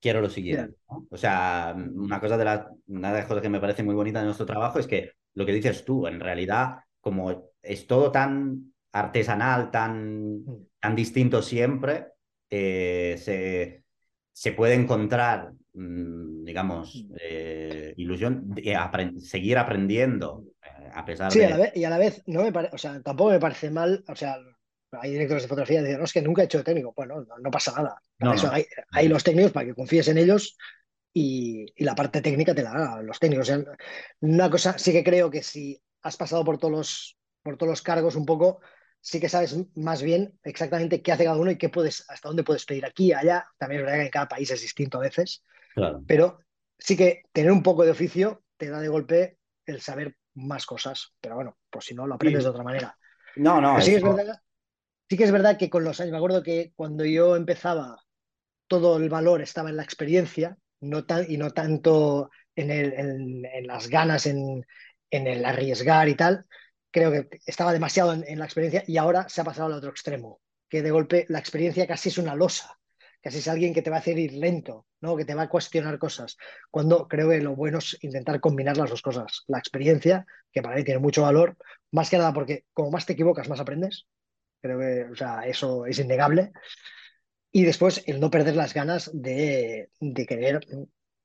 quiero lo siguiente. O sea, una cosa de las, una de las cosas que me parece muy bonita de nuestro trabajo es que lo que dices tú, en realidad, como es todo tan artesanal, tan, mm. tan distinto siempre, eh, se, se, puede encontrar, mm, digamos, mm. eh, ilusión de seguir aprendiendo eh, a pesar sí, de... Sí, y a la vez, no me o sea, tampoco me parece mal, o sea, hay directores de fotografía que dicen, no, es que nunca he hecho de técnico. Bueno, no, pasa nada. Hay, hay, los técnicos para que confíes en ellos y, y, la parte técnica te la hagan los técnicos. O sea, una cosa, sí que creo que si has pasado por todos los, por todos los cargos un poco, sí que sabes más bien exactamente qué hace cada uno y qué puedes, hasta dónde puedes pedir aquí, allá. También es verdad que en cada país es distinto a veces. Pero sí que tener un poco de oficio te da de golpe el saber más cosas. Pero bueno, pues si no, lo aprendes de otra manera. No, no. sí, es verdad, sí que es verdad que con los años, me acuerdo que cuando yo empezaba, todo el valor estaba en la experiencia no tan, y no tanto en, el, en, las ganas, en, en el arriesgar y tal creo que estaba demasiado en, la experiencia y ahora se ha pasado al otro extremo, que de golpe la experiencia casi es una losa, casi es alguien que te va a hacer ir lento, ¿no? que te va a cuestionar cosas, cuando creo que lo bueno es intentar combinar las dos cosas, la experiencia, que para mí tiene mucho valor, más que nada porque como más te equivocas, más aprendes, creo que o sea, eso es innegable, y después el no perder las ganas de, de querer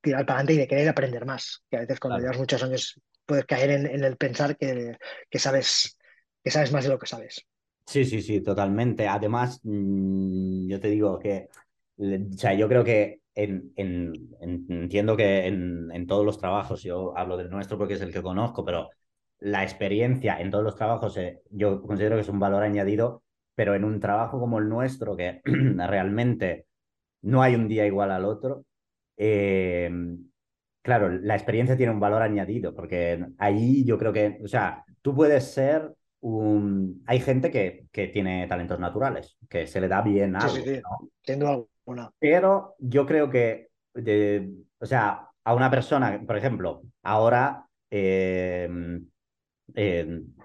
tirar para adelante y de querer aprender más, que a veces cuando llevas muchos años puedes caer en, el pensar que, sabes, que sabes más de lo que sabes. Sí, sí, sí, totalmente. Además, mm, yo te digo que, o sea, yo creo que en, entiendo que en, todos los trabajos, yo hablo del nuestro porque es el que conozco, pero la experiencia en todos los trabajos eh, yo considero que es un valor añadido, pero en un trabajo como el nuestro, que realmente no hay un día igual al otro, eh, claro, la experiencia tiene un valor añadido, porque ahí yo creo que, o sea, tú puedes ser un... Hay gente que, que tiene talentos naturales, que se le da bien algo. Sí, sí, sí. alguna. Pero yo creo que, o sea, a una persona, por ejemplo, ahora... Eh,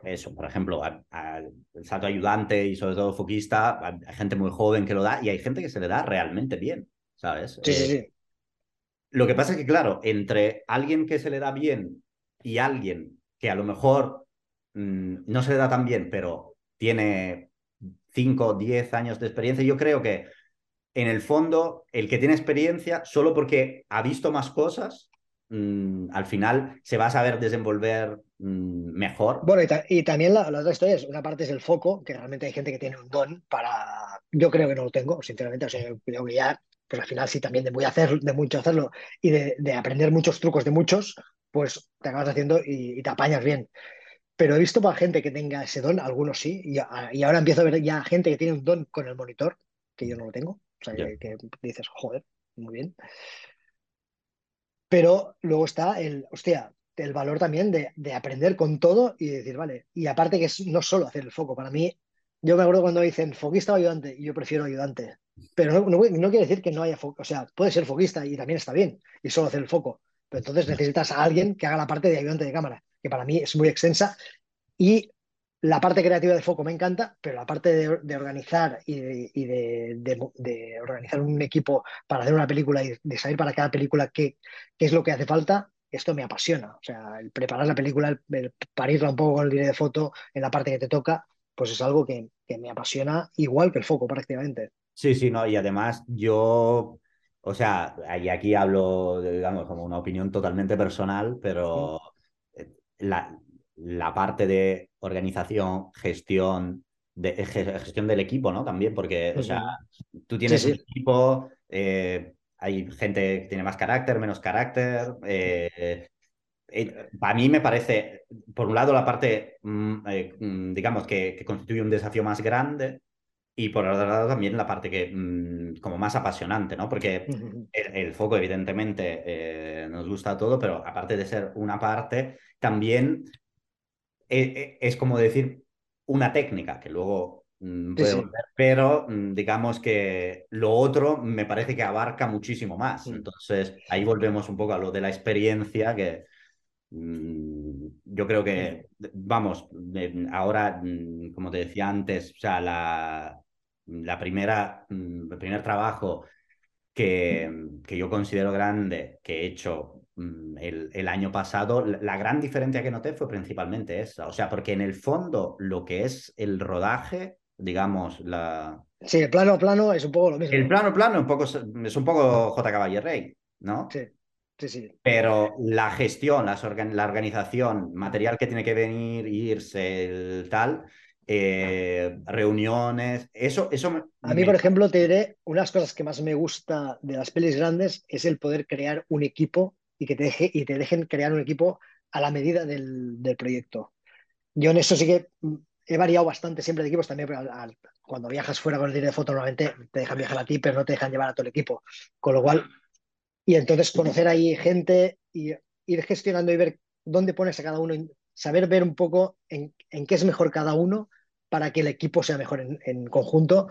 eso, por ejemplo, el salto ayudante y sobre todo foquista, hay gente muy joven que lo da y hay gente que se le da realmente bien, ¿sabes? Sí, sí, sí. Lo que pasa es que, claro, entre alguien que se le da bien y alguien que a lo mejor mm, no se le da tan bien, pero tiene 5 o 10 años de experiencia, yo creo que en el fondo el que tiene experiencia, solo porque ha visto más cosas, mm, al final se va a saber desenvolver mm, mejor. Bueno, y, también la, otra historia es, una parte es el foco, que realmente hay gente que tiene un don para... Yo creo que no lo tengo, sinceramente, o sea, creo que ya pues al final sí también de, muy hacer, de mucho hacerlo y de, aprender muchos trucos de muchos, pues te acabas haciendo y, te apañas bien. Pero he visto para gente que tenga ese don, algunos sí, y, ahora empiezo a ver ya gente que tiene un don con el monitor, que yo no lo tengo. O sea, que, dices, joder, muy bien. Pero luego está el, hostia, el valor también de, de, aprender con todo y decir, vale, y aparte que es no solo hacer el foco, para mí, yo me acuerdo cuando dicen foquista o ayudante, y yo prefiero ayudante, pero no, quiere decir que no haya foco. O sea, puede ser foquista y también está bien, y solo hacer el foco. Pero entonces necesitas a alguien que haga la parte de ayudante de cámara, que para mí es muy extensa. Y la parte creativa de foco me encanta, pero la parte de, organizar y, de, organizar un equipo para hacer una película y de saber para cada película qué, qué, es lo que hace falta, esto me apasiona. O sea, el preparar la película, el, parirla un poco con el director de foto en la parte que te toca, pues es algo que, que me apasiona igual que el foco prácticamente. Sí, sí, no, y además yo o sea, y aquí hablo, digamos, como una opinión totalmente personal, pero eh, la, la parte de organización, gestión, de, gestión del equipo, ¿no? También, porque, o sea, tú tienes un equipo, eh, hay gente que tiene más carácter, menos carácter. Eh, eh, para mí me parece, por un lado, la parte, mm, mm, digamos, que, que, constituye un desafío más grande y por otro lado también la parte que, mm, como más apasionante, ¿no? Porque el, foco, evidentemente, nos gusta todo, pero aparte de ser una parte, también e, e, es, como decir una técnica que luego mm, puede volver, pero mm, digamos que lo otro me parece que abarca muchísimo más. Entonces ahí volvemos un poco a lo de la experiencia que yo creo que, vamos, ahora, como te decía antes, o sea, la, la primera, el primer trabajo que, que yo considero grande que he hecho Mm, el, año pasado, la gran diferencia que noté fue principalmente esa. O sea, porque en el fondo lo que es el rodaje, digamos, la... Sí, el plano a plano es un poco lo mismo. El plano plano un poco, es un poco J. Caballo Rey, ¿no? Sí, sí, sí. Pero la gestión, la organización, material que tiene que venir, irse, el tal, eh, reuniones, eso, eso A mí, por ejemplo, te diré, unas cosas que más me gusta de las pelis grandes es el poder crear un equipo y que te, deje, y te dejen crear un equipo a la medida del, proyecto. Yo en eso sí que mm, he variado bastante siempre de equipos también, cuando viajas fuera con el director de foto normalmente te dejan viajar a ti, pero no te dejan llevar a todo el equipo. Con lo cual, y entonces conocer ahí gente y ir gestionando y ver dónde pones a cada uno, saber ver un poco en, qué es mejor cada uno para que el equipo sea mejor en, conjunto,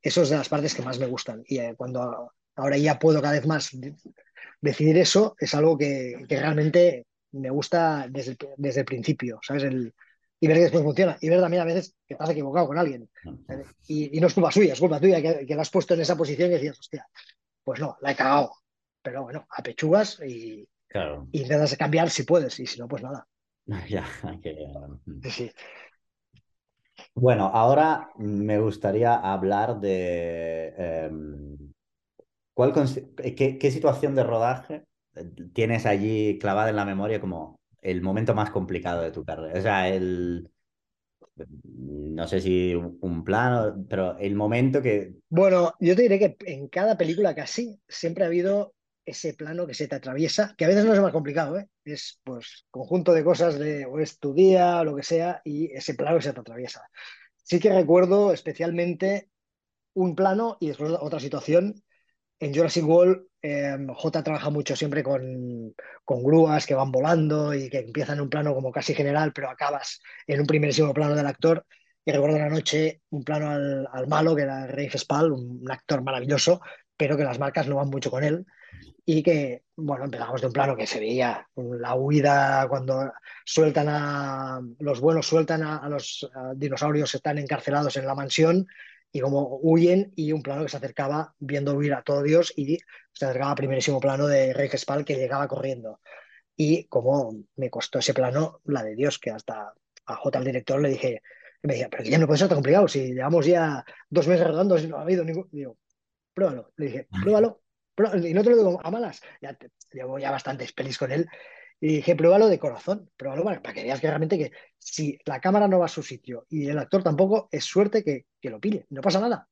eso es de las partes que más me gustan. Y eh, cuando ahora ya puedo cada vez más decidir eso es algo que, realmente me gusta desde, desde el principio, ¿sabes? El, y ver que después funciona. Y ver también a veces que has equivocado con alguien. Y, no es culpa suya, es culpa tuya que, que la has puesto en esa posición y decías, hostia, pues no, la he cagado. Pero bueno, apechugas y, claro. y intentas cambiar si puedes, y si no, pues nada. Ya, hay que... Sí, Bueno, ahora me gustaría hablar de em, ¿Cuál, qué, qué, situación de rodaje eh, tienes allí clavada en la memoria como el momento más complicado de tu carrera? O sea, el... No sé si un, plano, pero el momento que... Bueno, yo te diré que en cada película casi siempre ha habido ese plano que se te atraviesa, que a veces no es más complicado, ¿eh? es pues conjunto de cosas de o es tu día o lo que sea y ese plano que se te atraviesa. Sí que recuerdo especialmente un plano y después otra situación en Jurassic World, eh, J trabaja mucho siempre con, con, grúas que van volando y que empiezan en un plano como casi general, pero acabas en un primerísimo plano del actor. Y recuerdo una noche un plano al, al malo, que era Rafe Spall, un, actor maravilloso, pero que las marcas no van mucho con él. Y que, bueno, empezamos de un plano que se veía la huida cuando sueltan a los buenos, sueltan a, a los dinosaurios, están encarcelados en la mansión y como huyen y un plano que se acercaba viendo huir a todo Dios y se acercaba al primerísimo plano de Rey Gespal que llegaba corriendo. Y como me costó ese plano, la de Dios, que hasta a J, al director, le dije, me decía, pero que ya no puede ser tan complicado, si llevamos ya dos meses rodando no ha habido ningún... Digo, pruébalo. Le dije, pruébalo. Y no te lo digo a malas, ya llevo ya bastantes pelis con él y dije, pruébalo de corazón, pruébalo para, que veas que realmente que si la cámara no va a su sitio y el actor tampoco, es suerte que, que lo pille, no pasa nada.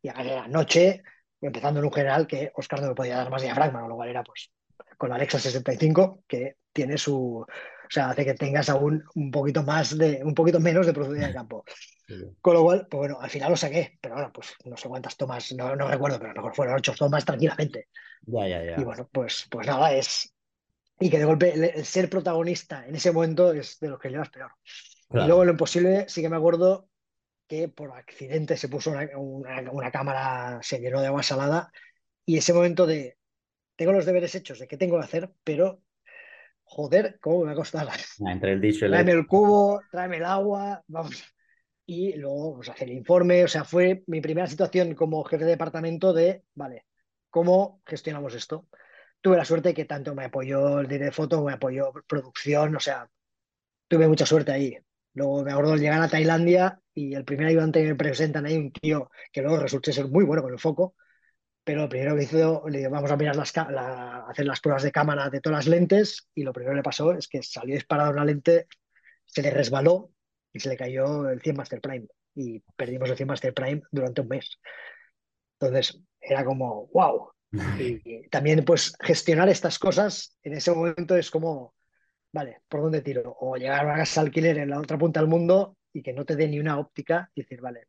Y la noche, empezando en un general que Oscar no me podía dar más diafragma, con lo cual era pues con la Alexa 65, que tiene su, o sea, hace que tengas aún un poquito más de, un poquito menos de profundidad de campo. Con lo cual, pues bueno, al final lo saqué, pero bueno, pues no sé cuántas tomas, no, no recuerdo, pero a lo mejor fueron ocho tomas tranquilamente. Ya, ya, ya. Y bueno, pues, pues nada, es, y que de golpe el, ser protagonista en ese momento es de los que llevas peor. Y luego lo imposible, sí que me acuerdo que por accidente se puso una, cámara, se llenó de agua salada y ese momento de tengo los deberes hechos de qué tengo que hacer, pero joder, ¿cómo me va a costar? Entre el dicho y el Tráeme el cubo, tráeme el agua, vamos. Y luego pues, hacer el informe. O sea, fue mi primera situación como jefe de departamento de, vale, ¿cómo gestionamos esto? Tuve la suerte que tanto me apoyó el director de foto, me apoyó producción, o sea, tuve mucha suerte ahí. Luego me acuerdo de llegar a Tailandia y el primer ayudante que me presentan ahí, un tío que luego resulté ser muy bueno con el foco, pero lo primero que hizo, le digo, vamos a mirar las, la- hacer las pruebas de cámara de todas las lentes y lo primero que le pasó es que salió disparada una lente, se le resbaló y se le cayó el 100 Master Prime y perdimos el 100 Master Prime durante un mes. Entonces era como, wow. Y, y también pues gestionar estas cosas en ese momento es como, vale, ¿por dónde tiro? O llegar a una casa alquiler en la otra punta del mundo y que no te dé ni una óptica y decir, vale,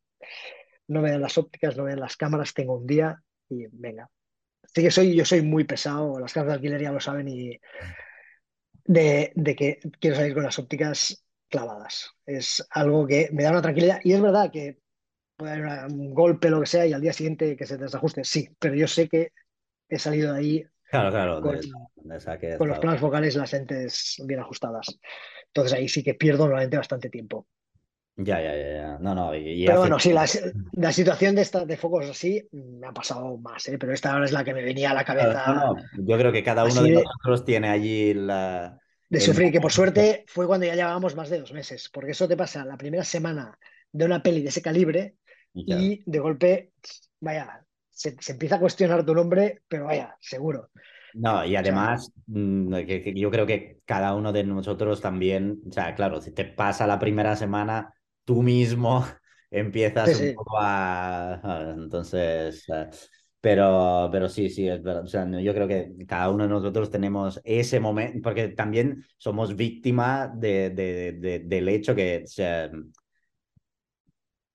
no me dan las ópticas, no me dan las cámaras, tengo un día y venga. Así que soy, yo soy muy pesado, las casas de alquiler ya lo saben y de, de que quiero salir con las ópticas clavadas. Es algo que me da una tranquilidad y es verdad que puede haber una- un golpe, lo que sea, y al día siguiente que se desajuste, sí, pero yo sé que he salido de ahí Claro, claro, con, de esa, de esa que he con los planos focales y las lentes bien ajustadas. Entonces ahí sí que pierdo normalmente bastante tiempo. Ya, ya, ya, ya. No, no, y, y Pero hace- bueno, sí, la, la situación de, esta, de focos así me ha pasado más, ¿eh? pero esta ahora es la que me venía a la cabeza no, no, yo creo que cada uno así de de, nosotros tiene allí la, de el sufrir, que por suerte fue cuando ya llevábamos más de dos meses, porque eso te pasa la primera semana de una peli de ese calibre Y de golpe, vaya, se, se empieza a cuestionar tu nombre, pero vaya, seguro. No, y O sea, además, mm, que- que yo creo que cada uno de nosotros también, o sea, claro, si te pasa la primera semana, tú mismo empiezas sí, un poco a... Entonces, eh, pero, pero sí, sí, es verdad. O sea, no, yo creo que cada uno de nosotros tenemos ese momento, porque también somos víctima de, de- de- del hecho que, o sea,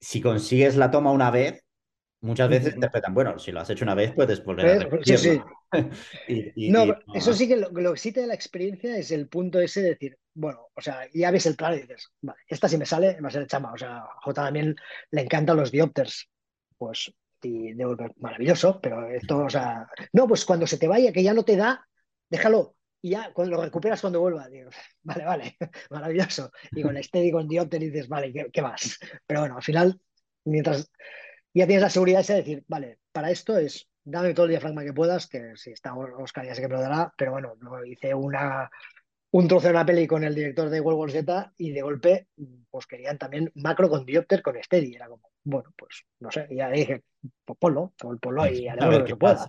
si consigues la toma una vez, muchas veces interpretan, bueno, si lo has hecho una vez, puedes volver a sí, repetirlo. sí. Y, No, y- y eso sí que lo, lo que sí te da la experiencia es el punto ese de decir, bueno, o sea, ya ves el plan y dices, vale, esta si me sale va a ser chamba. O sea, a Jota también le encantan los diopters. Pues, y maravilloso, pero esto, o sea, no, pues cuando se te vaya, que ya no te da, déjalo. Y ya cuando lo recuperas cuando vuelva, digo, vale, vale, maravilloso. Y con Steady, con diopter dices, vale, ¿qué, qué más? Pero bueno, al final, mientras ya tienes la seguridad esa de decir, vale, para esto es dame todo el diafragma que puedas, que si está Oscar ya sé que me lo dará, pero bueno, no, hice una, un trozo de una peli con el director de World War Z y de golpe pues querían también macro con diopter con steady, era como, bueno, pues no sé, y ya dije, pues ponlo, ponlo y A haremos lo que pueda. pasa.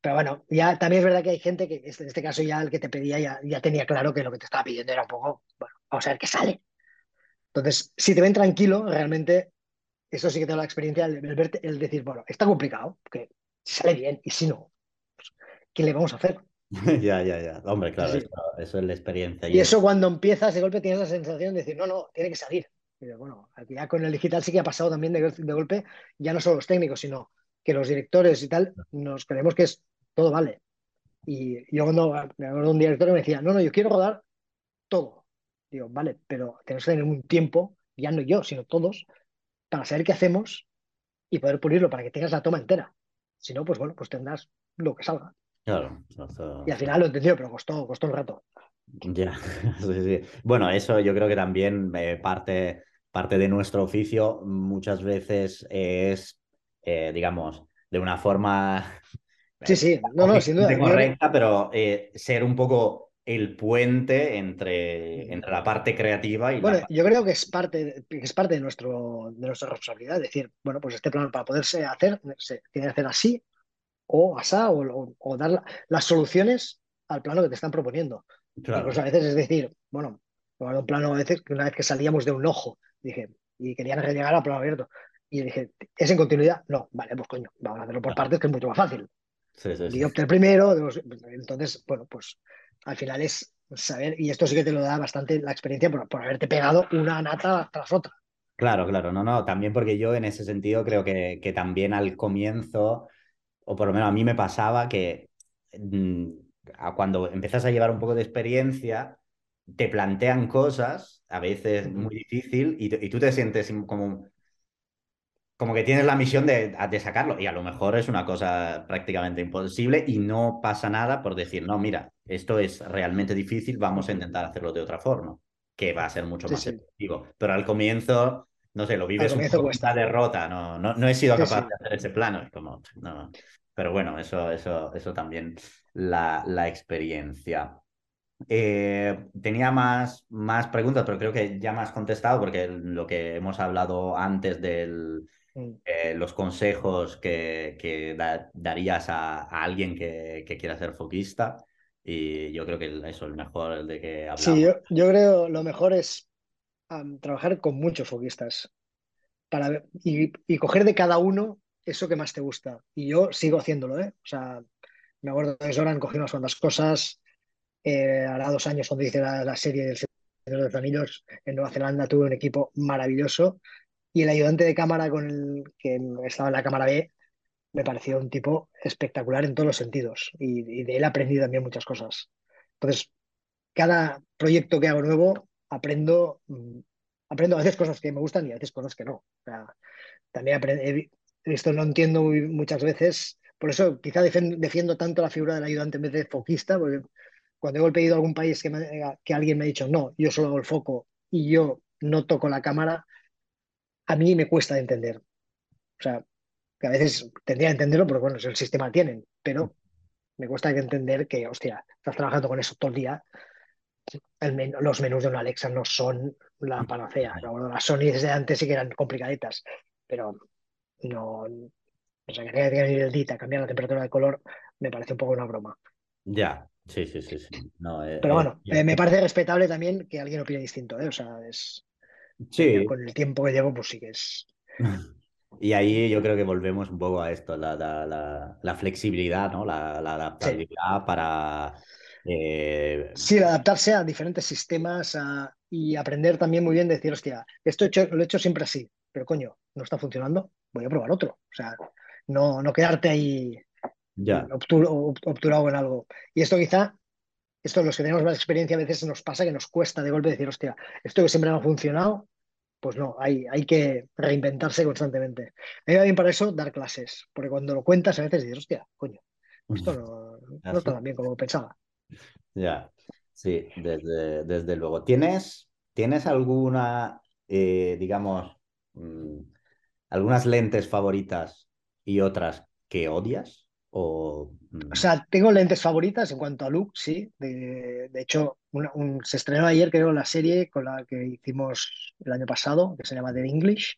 Pero bueno, ya también es verdad que hay gente que en este caso ya el que te pedía ya, ya tenía claro que lo que te estaba pidiendo era un poco, bueno, vamos a ver qué sale. Entonces, si te ven tranquilo, realmente eso sí que te da la experiencia, el, el verte, el decir, bueno, está complicado, que sale bien, y si no, pues, ¿qué le vamos a hacer? Ya, ya, ya. Hombre, claro, sí. eso, eso es la experiencia. Y Y es, eso cuando empiezas, de golpe tienes la sensación de decir, no, no, tiene que salir. Bueno, ya con el digital sí que ha pasado también de, de golpe, ya no solo los técnicos, sino que los directores y tal, nos creemos que es todo vale. Y yo cuando me acuerdo de un director me decía, no, no, yo quiero rodar todo. Digo, vale, pero tenemos que tener un tiempo, ya no yo, sino todos, para saber qué hacemos y poder pulirlo para que tengas la toma entera. Si no, pues bueno, pues tendrás lo que salga. claro, Y al final lo entendió, pero costó, costó un rato. ya. Sí, sí. Bueno, eso yo creo que también eh, parte, parte de nuestro oficio muchas veces es, eh, digamos, de una forma Sí, eh, sí, no, no, sin duda. correcta, pero eh, ser un poco el puente entre, entre la parte creativa y Bueno, la yo creo que es parte, es parte de, nuestro, de nuestra responsabilidad. Decir, bueno, pues este plan para poderse hacer, se tiene que hacer así o asá, o, o- dar la- las soluciones al plano que te están proponiendo. Claro, a veces es decir, bueno, un plano a veces, una vez que salíamos de un ojo, dije, y querían llegar a plano abierto. Y dije, ¿es en continuidad? No, vale, pues coño, vamos a hacerlo por partes, que es mucho más fácil. sí, sí, sí. Diopter primero, dos- entonces, bueno, pues al final es saber, y esto sí que te lo da bastante la experiencia por, por haberte pegado una nata tras otra. Claro, claro, no, no, también porque yo en ese sentido creo que, que también al comienzo, o por lo menos a mí me pasaba que mm, cuando empiezas a llevar un poco de experiencia, te plantean cosas, a veces muy difícil, y, y tú te sientes como, como que tienes la misión de, de, sacarlo y a lo mejor es una cosa prácticamente imposible y no pasa nada por decir, no, mira, esto es realmente difícil, vamos a intentar hacerlo de otra forma, que va a ser mucho más sí. efectivo. Pero al comienzo, no sé, lo vives un poco esta derrota, no, no, no he sido capaz sí, de hacer ese plano, es como, no. Pero bueno, eso, eso, eso también la, la experiencia. Eh, tenía más, más preguntas, pero creo que ya me has contestado porque lo que hemos hablado antes de eh, los consejos que, que da, darías a, a, alguien que, que, quiera ser foquista y yo creo que eso es el mejor de que hablamos. Sí, yo, yo creo lo mejor es um, trabajar con muchos foquistas para, y, y coger de cada uno eso que más te gusta. Y yo sigo haciéndolo, ¿eh? O sea, me acuerdo de Soran, cogí unas cuantas cosas, eh, hará dos años cuando hice la, la, serie del Señor de los Anillos en Nueva Zelanda tuve un equipo maravilloso y el ayudante de cámara con el que estaba en la cámara B me pareció un tipo espectacular en todos los sentidos y, de él aprendí también muchas cosas. Entonces, cada proyecto que hago nuevo aprendo, mm, aprendo a veces cosas que me gustan y a veces cosas que no. También aprendí, esto no entiendo muchas veces, por eso quizá defiendo tanto la figura del ayudante en vez de foquista, porque cuando he pedido a algún país que, que alguien me ha dicho, no, yo solo hago el foco y yo no toco la cámara, a mí me cuesta entender. O sea, que a veces tendría que entenderlo porque, bueno, el sistema tienen, pero me cuesta entender que, hostia, estás trabajando con eso todo el día. El men los menús de una Alexa no son la panacea. ¿no? Bueno, las Sony desde antes sí que eran complicaditas, pero no. O sea, que tenga que venir el DITA, cambiar la temperatura de color, me parece un poco una broma. Ya, sí, sí, sí. sí. No, eh, pero bueno, eh, me parece respetable también que alguien opine distinto, ¿eh? O sea, es. Sí. Con el tiempo que llevo, pues sí que es. Y ahí yo creo que volvemos un poco a esto, la, la, la, la flexibilidad, ¿no? La, adaptabilidad sí. para... Eh... Sí, adaptarse a diferentes sistemas a... y aprender también muy bien decir, hostia, esto he hecho, lo he hecho siempre así, pero coño, no está funcionando, voy a probar otro. O sea, no, no quedarte ahí ya. obturado en algo. Y esto quizá, esto los que tenemos más experiencia a veces nos pasa que nos cuesta de golpe decir, hostia, esto que siempre no ha funcionado, pues no, hay, hay que reinventarse constantemente. Me va bien para eso dar clases, porque cuando lo cuentas a veces dices, hostia, coño, esto no, no está tan bien como pensaba. Ya, sí, desde, desde luego. ¿Tienes, ¿tienes alguna, eh, digamos, mmm, algunas lentes favoritas y otras que odias? O, o, sea, tengo lentes favoritas en cuanto a look, sí. De, de hecho, una, un, se estrenó ayer, creo, la serie con la que hicimos el año pasado, que se llama The English,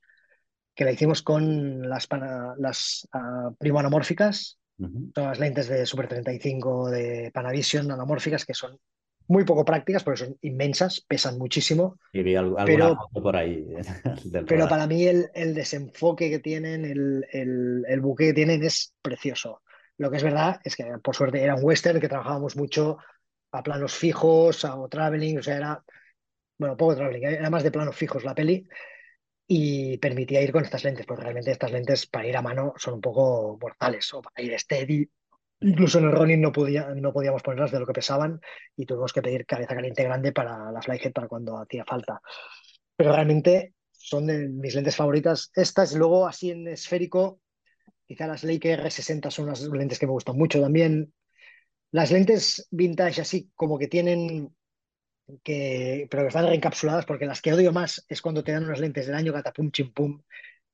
que la hicimos con las, pana, las uh, primo anamórficas, uh -huh. son las lentes de Super 35 de Panavision anamórficas, que son muy poco prácticas porque son inmensas, pesan muchísimo. Y vi alguna pero, foto por ahí. pero para mí el, el, desenfoque que tienen, el, el, el buque que tienen es precioso. Lo que es verdad es que, por suerte, era un western que trabajábamos mucho a planos fijos, o traveling, o sea, era, bueno, poco traveling, era más de planos fijos la peli y permitía ir con estas lentes, porque realmente estas lentes para ir a mano son un poco mortales, o para ir steady. Incluso en el running no, podía, no podíamos ponerlas de lo que pesaban y tuvimos que pedir cabeza caliente grande para la flyhead para cuando hacía falta. Pero realmente son de mis lentes favoritas. Estas, luego así en esférico, Quizá las Leica R60 son unas lentes que me gustan mucho también. Las lentes vintage así como que tienen que, pero que están reencapsuladas, porque las que odio más es cuando te dan unas lentes del año catapum chimpum,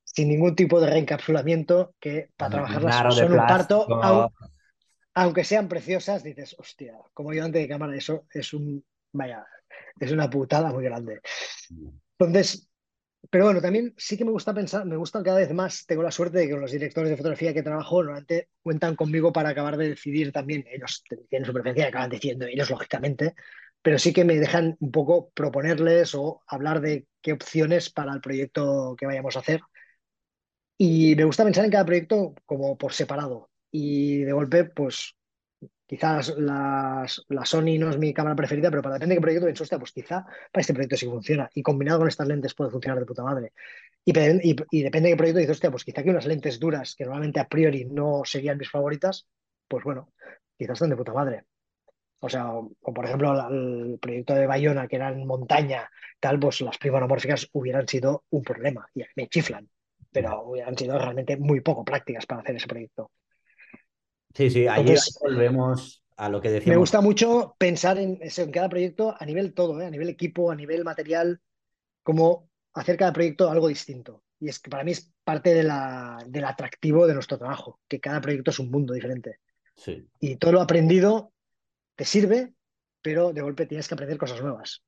sin ningún tipo de reencapsulamiento, que para trabajarlas claro, son un parto, aun, aunque sean preciosas, dices, hostia, como yo antes de cámara, eso es un, vaya, es una putada muy grande. Entonces, pero bueno, también sí que me gusta pensar, me gustan cada vez más, tengo la suerte de que los directores de fotografía que trabajo normalmente cuentan conmigo para acabar de decidir también, ellos tienen su preferencia y acaban decidiendo ellos lógicamente, pero sí que me dejan un poco proponerles o hablar de qué opciones para el proyecto que vayamos a hacer. Y me gusta pensar en cada proyecto como por separado y de golpe pues Quizás las, la Sony no es mi cámara preferida, pero para depende de qué proyecto pienso, hostia, pues quizá para este proyecto sí funciona. Y combinado con estas lentes puede funcionar de puta madre. Y, y, y depende de qué proyecto dices, hostia, pues quizá que unas lentes duras, que normalmente a priori no serían mis favoritas, pues bueno, quizás están de puta madre. O sea, o, o por ejemplo el proyecto de Bayona, que era en montaña, tal, pues las primanomórficas hubieran sido un problema y me chiflan. pero han sido realmente muy poco prácticas para hacer ese proyecto. Sí, sí, ahí Entonces, volvemos a lo que me decíamos. gusta mucho pensar en, eso, en cada proyecto a nivel todo, ¿eh? a nivel equipo, a nivel material, cómo hacer cada proyecto algo distinto. Y es que para mí es parte de la- del atractivo de nuestro trabajo, que cada proyecto es un mundo diferente. Sí. Y todo lo aprendido te sirve, pero de golpe tienes que aprender cosas nuevas.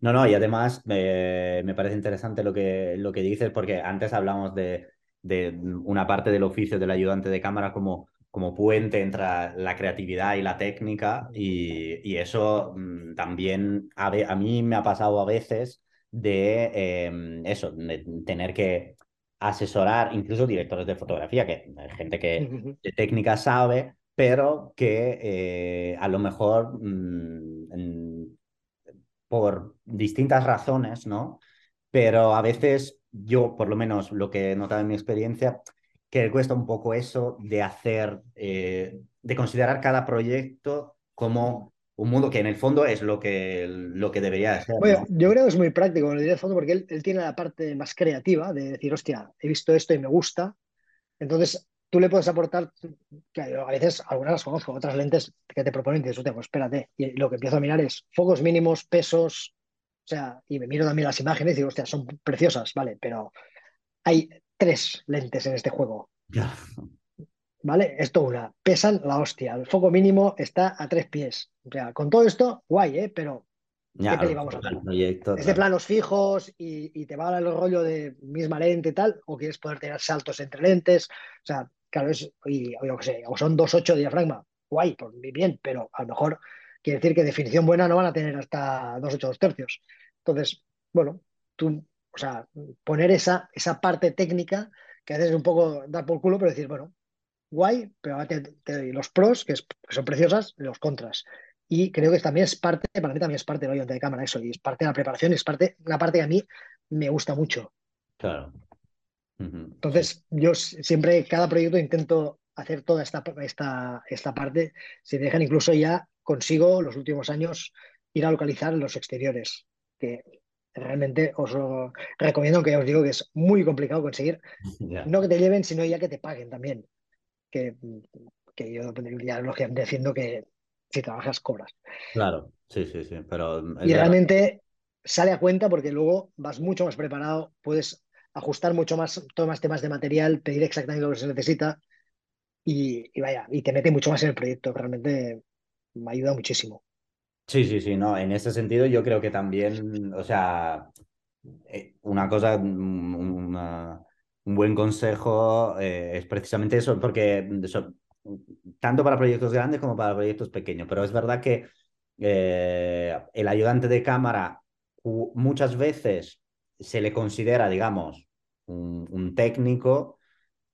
No, no, y además me, me parece interesante lo que, lo que dices, porque antes hablamos de, de una parte del oficio del ayudante de cámara como, como puente entre la creatividad y la técnica, y, y eso mm, también a, mí me ha pasado a veces de eh, eso, de tener que asesorar incluso directores de fotografía, que hay gente que de técnica sabe, pero que eh, a lo mejor mm, por distintas razones, ¿no? Pero a veces yo, por lo menos lo que he notado en mi experiencia, que cuesta un poco eso de hacer, eh, de considerar cada proyecto como un mundo que en el fondo es lo que, lo que debería de ser, Bueno, ¿no? yo creo que es muy práctico, fondo, porque él, él tiene la parte más creativa de decir, hostia, he visto esto y me gusta. Entonces, tú le puedes aportar, que a veces algunas las conozco, otras lentes que te proponen y dices, pues espérate. Y lo que empiezo a mirar es focos mínimos, pesos, o sea, y me miro también las imágenes y digo, hostia, son preciosas, vale, pero hay tres lentes en este juego, Ya, ¿vale? Esto una, pesan la hostia, el foco mínimo está a tres pies. O sea, con todo esto, guay, ¿eh? Pero ya, ¿qué peli a vamos a hacer? proyecto, ¿Es de planos fijos y, y te va el rollo de misma lente y tal? ¿O quieres poder tener saltos entre lentes? O sea, claro, es, y, o yo qué sé, o son 2.8 de diafragma, guay, pues bien, pero a lo mejor quiere decir que definición buena no van a tener hasta 2.8 dos tercios. Entonces, bueno, tú, o sea, poner esa, esa parte técnica que a veces es un poco dar por culo, pero decir, bueno, guay, pero ahora te, te doy los pros, que, es- que son preciosas, y los contras. Y creo que también es parte, para mí también es parte del hoyo de cámara eso, y es parte de la preparación, es parte, una parte que a mí me gusta mucho. Claro. Entonces, yo siempre, cada proyecto intento hacer toda esta, esta, esta parte. Si me dejan, incluso ya consigo los últimos años ir a localizar los exteriores, que realmente os lo recomiendo, que os digo que es muy complicado conseguir, Ya. no que te lleven, sino ya que te paguen también. Que, que yo ya lógicamente defiendo que si trabajas cobras. Claro, sí, sí, sí, pero Y realmente sale a cuenta porque luego vas mucho más preparado, puedes ajustar mucho más, todos más temas de material, pedir exactamente lo que se necesita y, y vaya, y te mete mucho más en el proyecto. Realmente me ayuda muchísimo. Sí, sí, sí, no, en ese sentido yo creo que también, o sea, eh, una cosa, una- un buen consejo eh, es precisamente eso, porque eso, tanto para proyectos grandes como para proyectos pequeños, pero es verdad que eh, el ayudante de cámara muchas veces se le considera, digamos, un, un técnico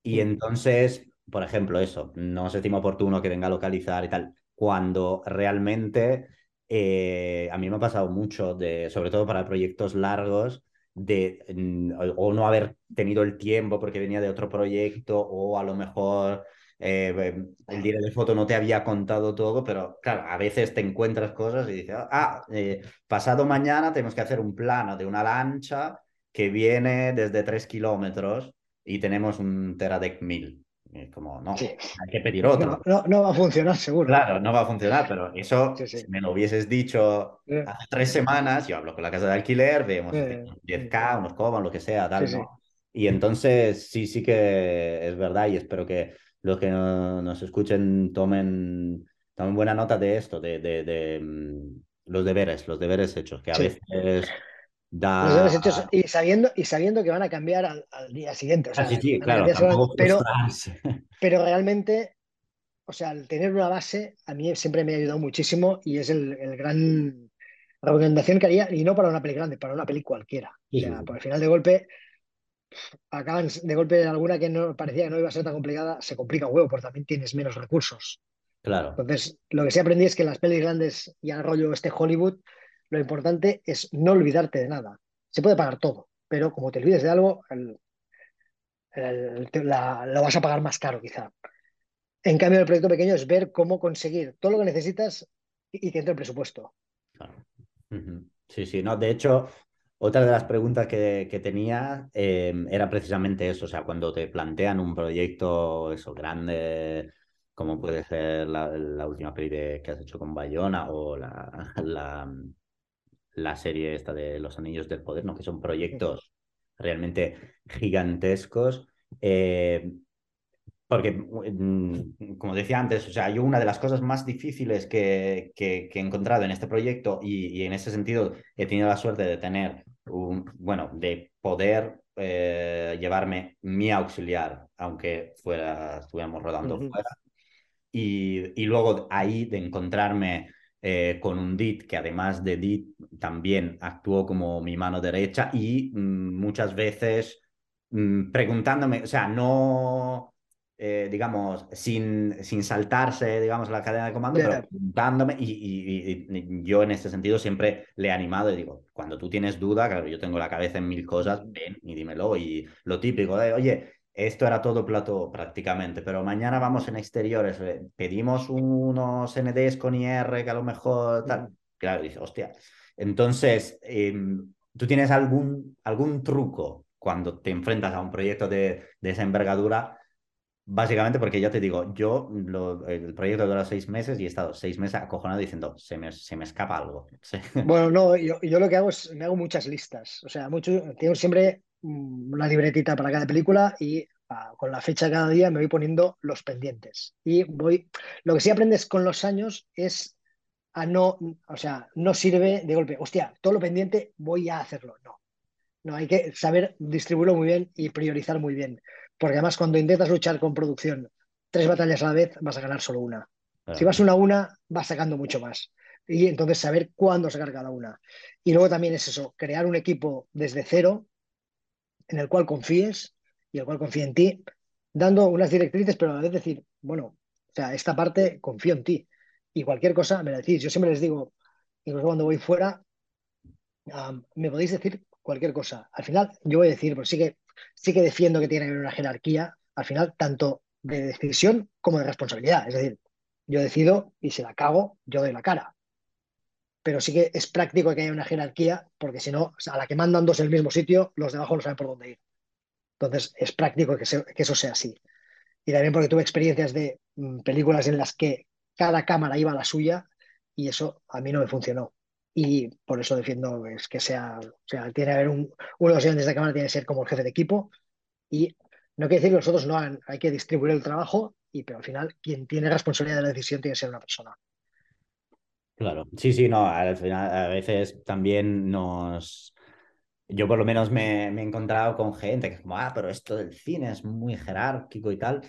y Mm. entonces, por ejemplo, eso, no se estima oportuno que venga a localizar y tal, cuando realmente eh, a mí me ha pasado mucho, de, sobre todo para proyectos largos, de mm, o no haber tenido el tiempo porque venía de otro proyecto o a lo mejor eh, el director de foto no te había contado todo, pero claro, a veces te encuentras cosas y dices, ah, eh, pasado mañana tenemos que hacer un plano de una lancha que viene desde tres kilómetros y tenemos un Teradek 1000. Es como, no, Sí. hay que pedir No, otro. no, no va a funcionar seguro. Claro, no va a funcionar, pero eso, Sí, sí. si me lo hubieses dicho hace tres semanas, yo hablo con la casa de alquiler, vemos eh, unos 10K, unos coban, lo que sea, tal. ¿no? Y entonces sí, sí que es verdad y espero que los que no- nos escuchen tomen, tomen buena nota de esto, de, de, de, mm, los deberes, los deberes hechos, que a veces da... hechos y sabiendo, y sabiendo que van a cambiar al, al día siguiente. O Ah, sea, sí, sí, claro, tampoco pero, pero realmente o sea, el tener una base a mí siempre me ha ayudado muchísimo y es el, el gran recomendación que haría, y no para una peli grande, para una peli cualquiera. O Sí, sí, sea, por el final de golpe, acaban de golpe alguna que no parecía que no iba a ser tan complicada, se complica huevo, porque también tienes menos recursos. claro, Entonces, lo que sí aprendí es que en las pelis grandes y al rollo este Hollywood, lo importante es no olvidarte de nada. Se puede pagar todo, pero como te olvides de algo, lo vas a pagar más caro quizá. En cambio, el proyecto pequeño es ver cómo conseguir todo lo que necesitas y y que entre el presupuesto. Sí, sí, no, de hecho, otra de las preguntas que, que tenía eh, era precisamente eso, o sea, cuando te plantean un proyecto eso grande, como puede ser la, última peli que has hecho con Bayona o la, la, serie esta de Los Anillos del Poder, ¿no? que son proyectos realmente gigantescos. Eh, porque, mm, como decía antes, o sea, yo una de las cosas más difíciles que, que, que he encontrado en este proyecto y, y, en ese sentido he tenido la suerte de tener, un, bueno, de poder eh, llevarme mi auxiliar, aunque fuera, estuviéramos rodando uh -huh. fuera, y, y, luego ahí de encontrarme eh, con un DIT que además de DIT también actuó como mi mano derecha y mmm, muchas veces mmm, preguntándome, o sea, no eh, digamos, sin, sin saltarse, digamos, la cadena de comando, yeah. pero preguntándome y, y, y, yo en ese sentido siempre le he animado y digo, cuando tú tienes duda, claro, yo tengo la cabeza en mil cosas, ven y dímelo. Y lo típico de, oye, esto era todo plato prácticamente, pero mañana vamos en exteriores, eh, pedimos unos NDs con IR que a lo mejor tal. Claro, dice, hostia. Entonces, eh, ¿tú tienes algún, algún truco cuando te enfrentas a un proyecto de, de esa envergadura? Básicamente porque ya te digo, yo lo, el proyecto dura seis meses y he estado seis meses acojonado diciendo, se me, se me escapa algo. Sí. Bueno, no, yo, yo, lo que hago es, me hago muchas listas. O sea, mucho, tengo siempre una libretita para cada película y uh, con la fecha cada día me voy poniendo los pendientes. Y voy, lo que sí aprendes con los años es a no, o sea, no sirve de golpe, hostia, todo lo pendiente voy a hacerlo. No, no, hay que saber distribuirlo muy bien y priorizar muy bien. Porque además cuando intentas luchar con producción tres batallas a la vez, vas a ganar solo una. Claro. Si vas una a una, vas sacando mucho más. Y entonces saber cuándo sacar cada una. Y luego también es eso, crear un equipo desde cero en el cual confíes y el cual confíe en ti, dando unas directrices, pero a la vez decir, bueno, o sea, esta parte confío en ti. Y cualquier cosa me la decís. Yo siempre les digo, incluso cuando voy fuera, um, me podéis decir cualquier cosa. Al final, yo voy a decir, pues sí que sí que defiendo que tiene que haber una jerarquía, al final, tanto de decisión como de responsabilidad. Es decir, yo decido y si la cago, yo doy la cara. Pero sí que es práctico que haya una jerarquía, porque si no, a la que mandan dos en el mismo sitio, los de abajo no saben por dónde ir. Entonces, es práctico que, eso sea así. Y también porque tuve experiencias de mm, películas en las que cada cámara iba a la suya y eso a mí no me funcionó y por eso defiendo es que sea, o sea, tiene que haber un, uno de los ayudantes de cámara tiene que ser como el jefe de equipo y no quiere decir que los otros no han, hay que distribuir el trabajo, y, pero al final quien tiene responsabilidad de la decisión tiene que ser una persona. Claro, sí, sí, no, al final a veces también nos... Yo por lo menos me, me he encontrado con gente que es como, ah, pero esto del cine es muy jerárquico y tal.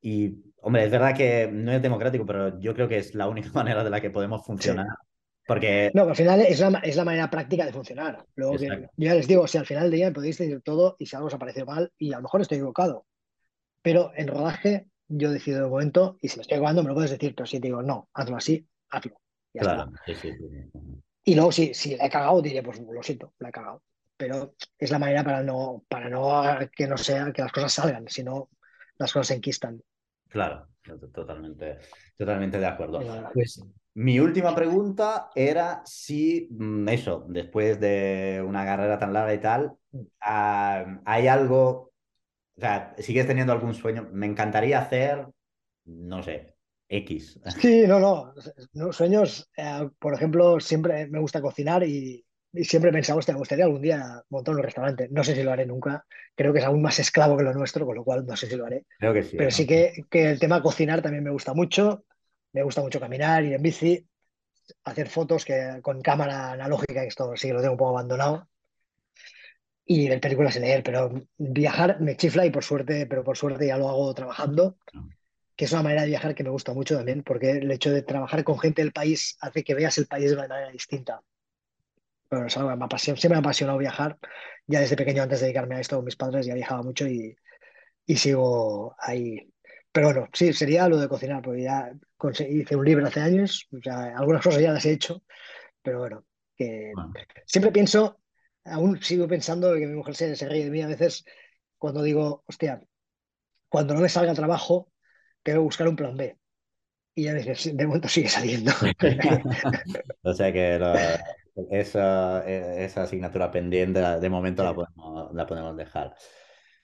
Y, hombre, es verdad que no es democrático, pero yo creo que es la única manera de la que podemos funcionar. Sí. Porque... No, al final es la, es la manera práctica de funcionar. Luego que, yo ya les digo, si al final del día podéis decir todo y si algo os ha parecido mal, y a lo mejor estoy equivocado. Pero en rodaje yo decido de momento, y si me estoy equivocando me lo puedes decir, pero si te digo, no, hazlo así, hazlo. Ya claro, sí, sí, sí. Y luego si, si la he cagado, diré, pues lo siento, la he cagado. Pero es la manera para no, para no que no sea que las cosas salgan, sino las cosas se enquistan. Claro, totalmente, totalmente de acuerdo. Pues mi última pregunta era si, mm, eso, después de una carrera tan larga y tal, uh, hay algo, o sea, sigues teniendo algún sueño. Me encantaría hacer, no sé, X. Sí, no, no. no sueños, eh, por ejemplo, siempre me gusta cocinar y, y siempre hostia, me gustaría algún día montar un restaurante. No sé si lo haré nunca. Creo que es aún más esclavo que lo nuestro, con lo cual no sé si lo haré. Creo que sí. Pero ¿no? sí que, que el tema cocinar también me gusta mucho me gusta mucho caminar, ir en bici, hacer fotos que con cámara analógica, que esto sí que lo tengo un poco abandonado, y ver películas y leer, pero viajar me chifla y por suerte, pero por suerte ya lo hago trabajando, que es una manera de viajar que me gusta mucho también, porque el hecho de trabajar con gente del país hace que veas el país de una manera distinta. Pero es algo que me apasiona, siempre me ha apasionado viajar, ya desde pequeño antes de dedicarme a esto, mis padres ya viajaba mucho y, y sigo ahí pero bueno, sí, sería lo de cocinar, porque ya hice un libro hace años, o sea, algunas cosas ya las he hecho, pero bueno, que bueno. siempre pienso, aún sigo pensando que mi mujer se, se, ríe de mí a veces cuando digo, hostia, cuando no me salga trabajo, tengo que buscar un plan B. Y ya de momento sigue saliendo. o sea que esa, e, esa asignatura pendiente, de momento la podemos, la podemos dejar.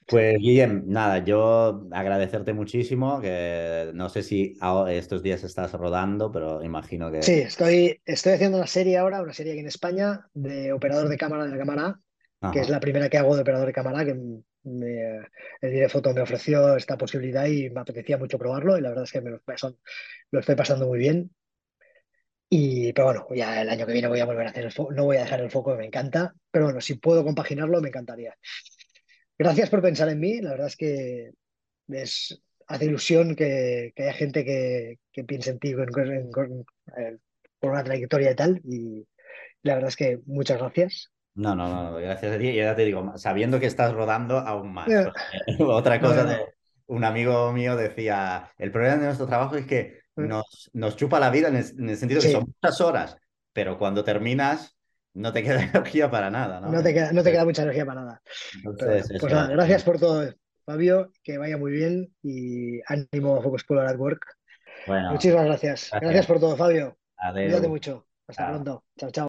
Pues Guillem, nada, yo agradecerte muchísimo, que no sé si estos días estás rodando, pero imagino que... Sí, estoy, estoy haciendo una serie ahora, una serie aquí en España, de operador de cámara de la cámara A, que es la primera que hago de operador de cámara, que me, el foto me ofreció esta posibilidad y me apetecía mucho probarlo y la verdad es que me lo, estoy pasando muy bien. Y, pero bueno, ya el año que viene voy a volver a hacer el foco, no voy a dejar el foco, me encanta, pero bueno, si puedo compaginarlo, me encantaría. Gracias por pensar en mí, la verdad es que es, hace ilusión que, haya gente que, que, piense en ti eh, por una trayectoria y tal, y la verdad es que muchas gracias. No, no, no, gracias a ti. Y ya te digo, sabiendo que estás rodando aún más. Otra cosa de un amigo mío decía, el problema de nuestro trabajo es que mm. nos, nos chupa la vida en el, sentido que son muchas horas, pero cuando terminas no te queda energía para nada, ¿no? No te queda, no te queda mucha energía para nada. pues nada, gracias por todo, Fabio, que vaya muy bien y ánimo a Focus Polar at Work. Bueno, Muchísimas gracias. gracias. por todo, Fabio. Cuídate mucho. Hasta pronto. Chao, chao.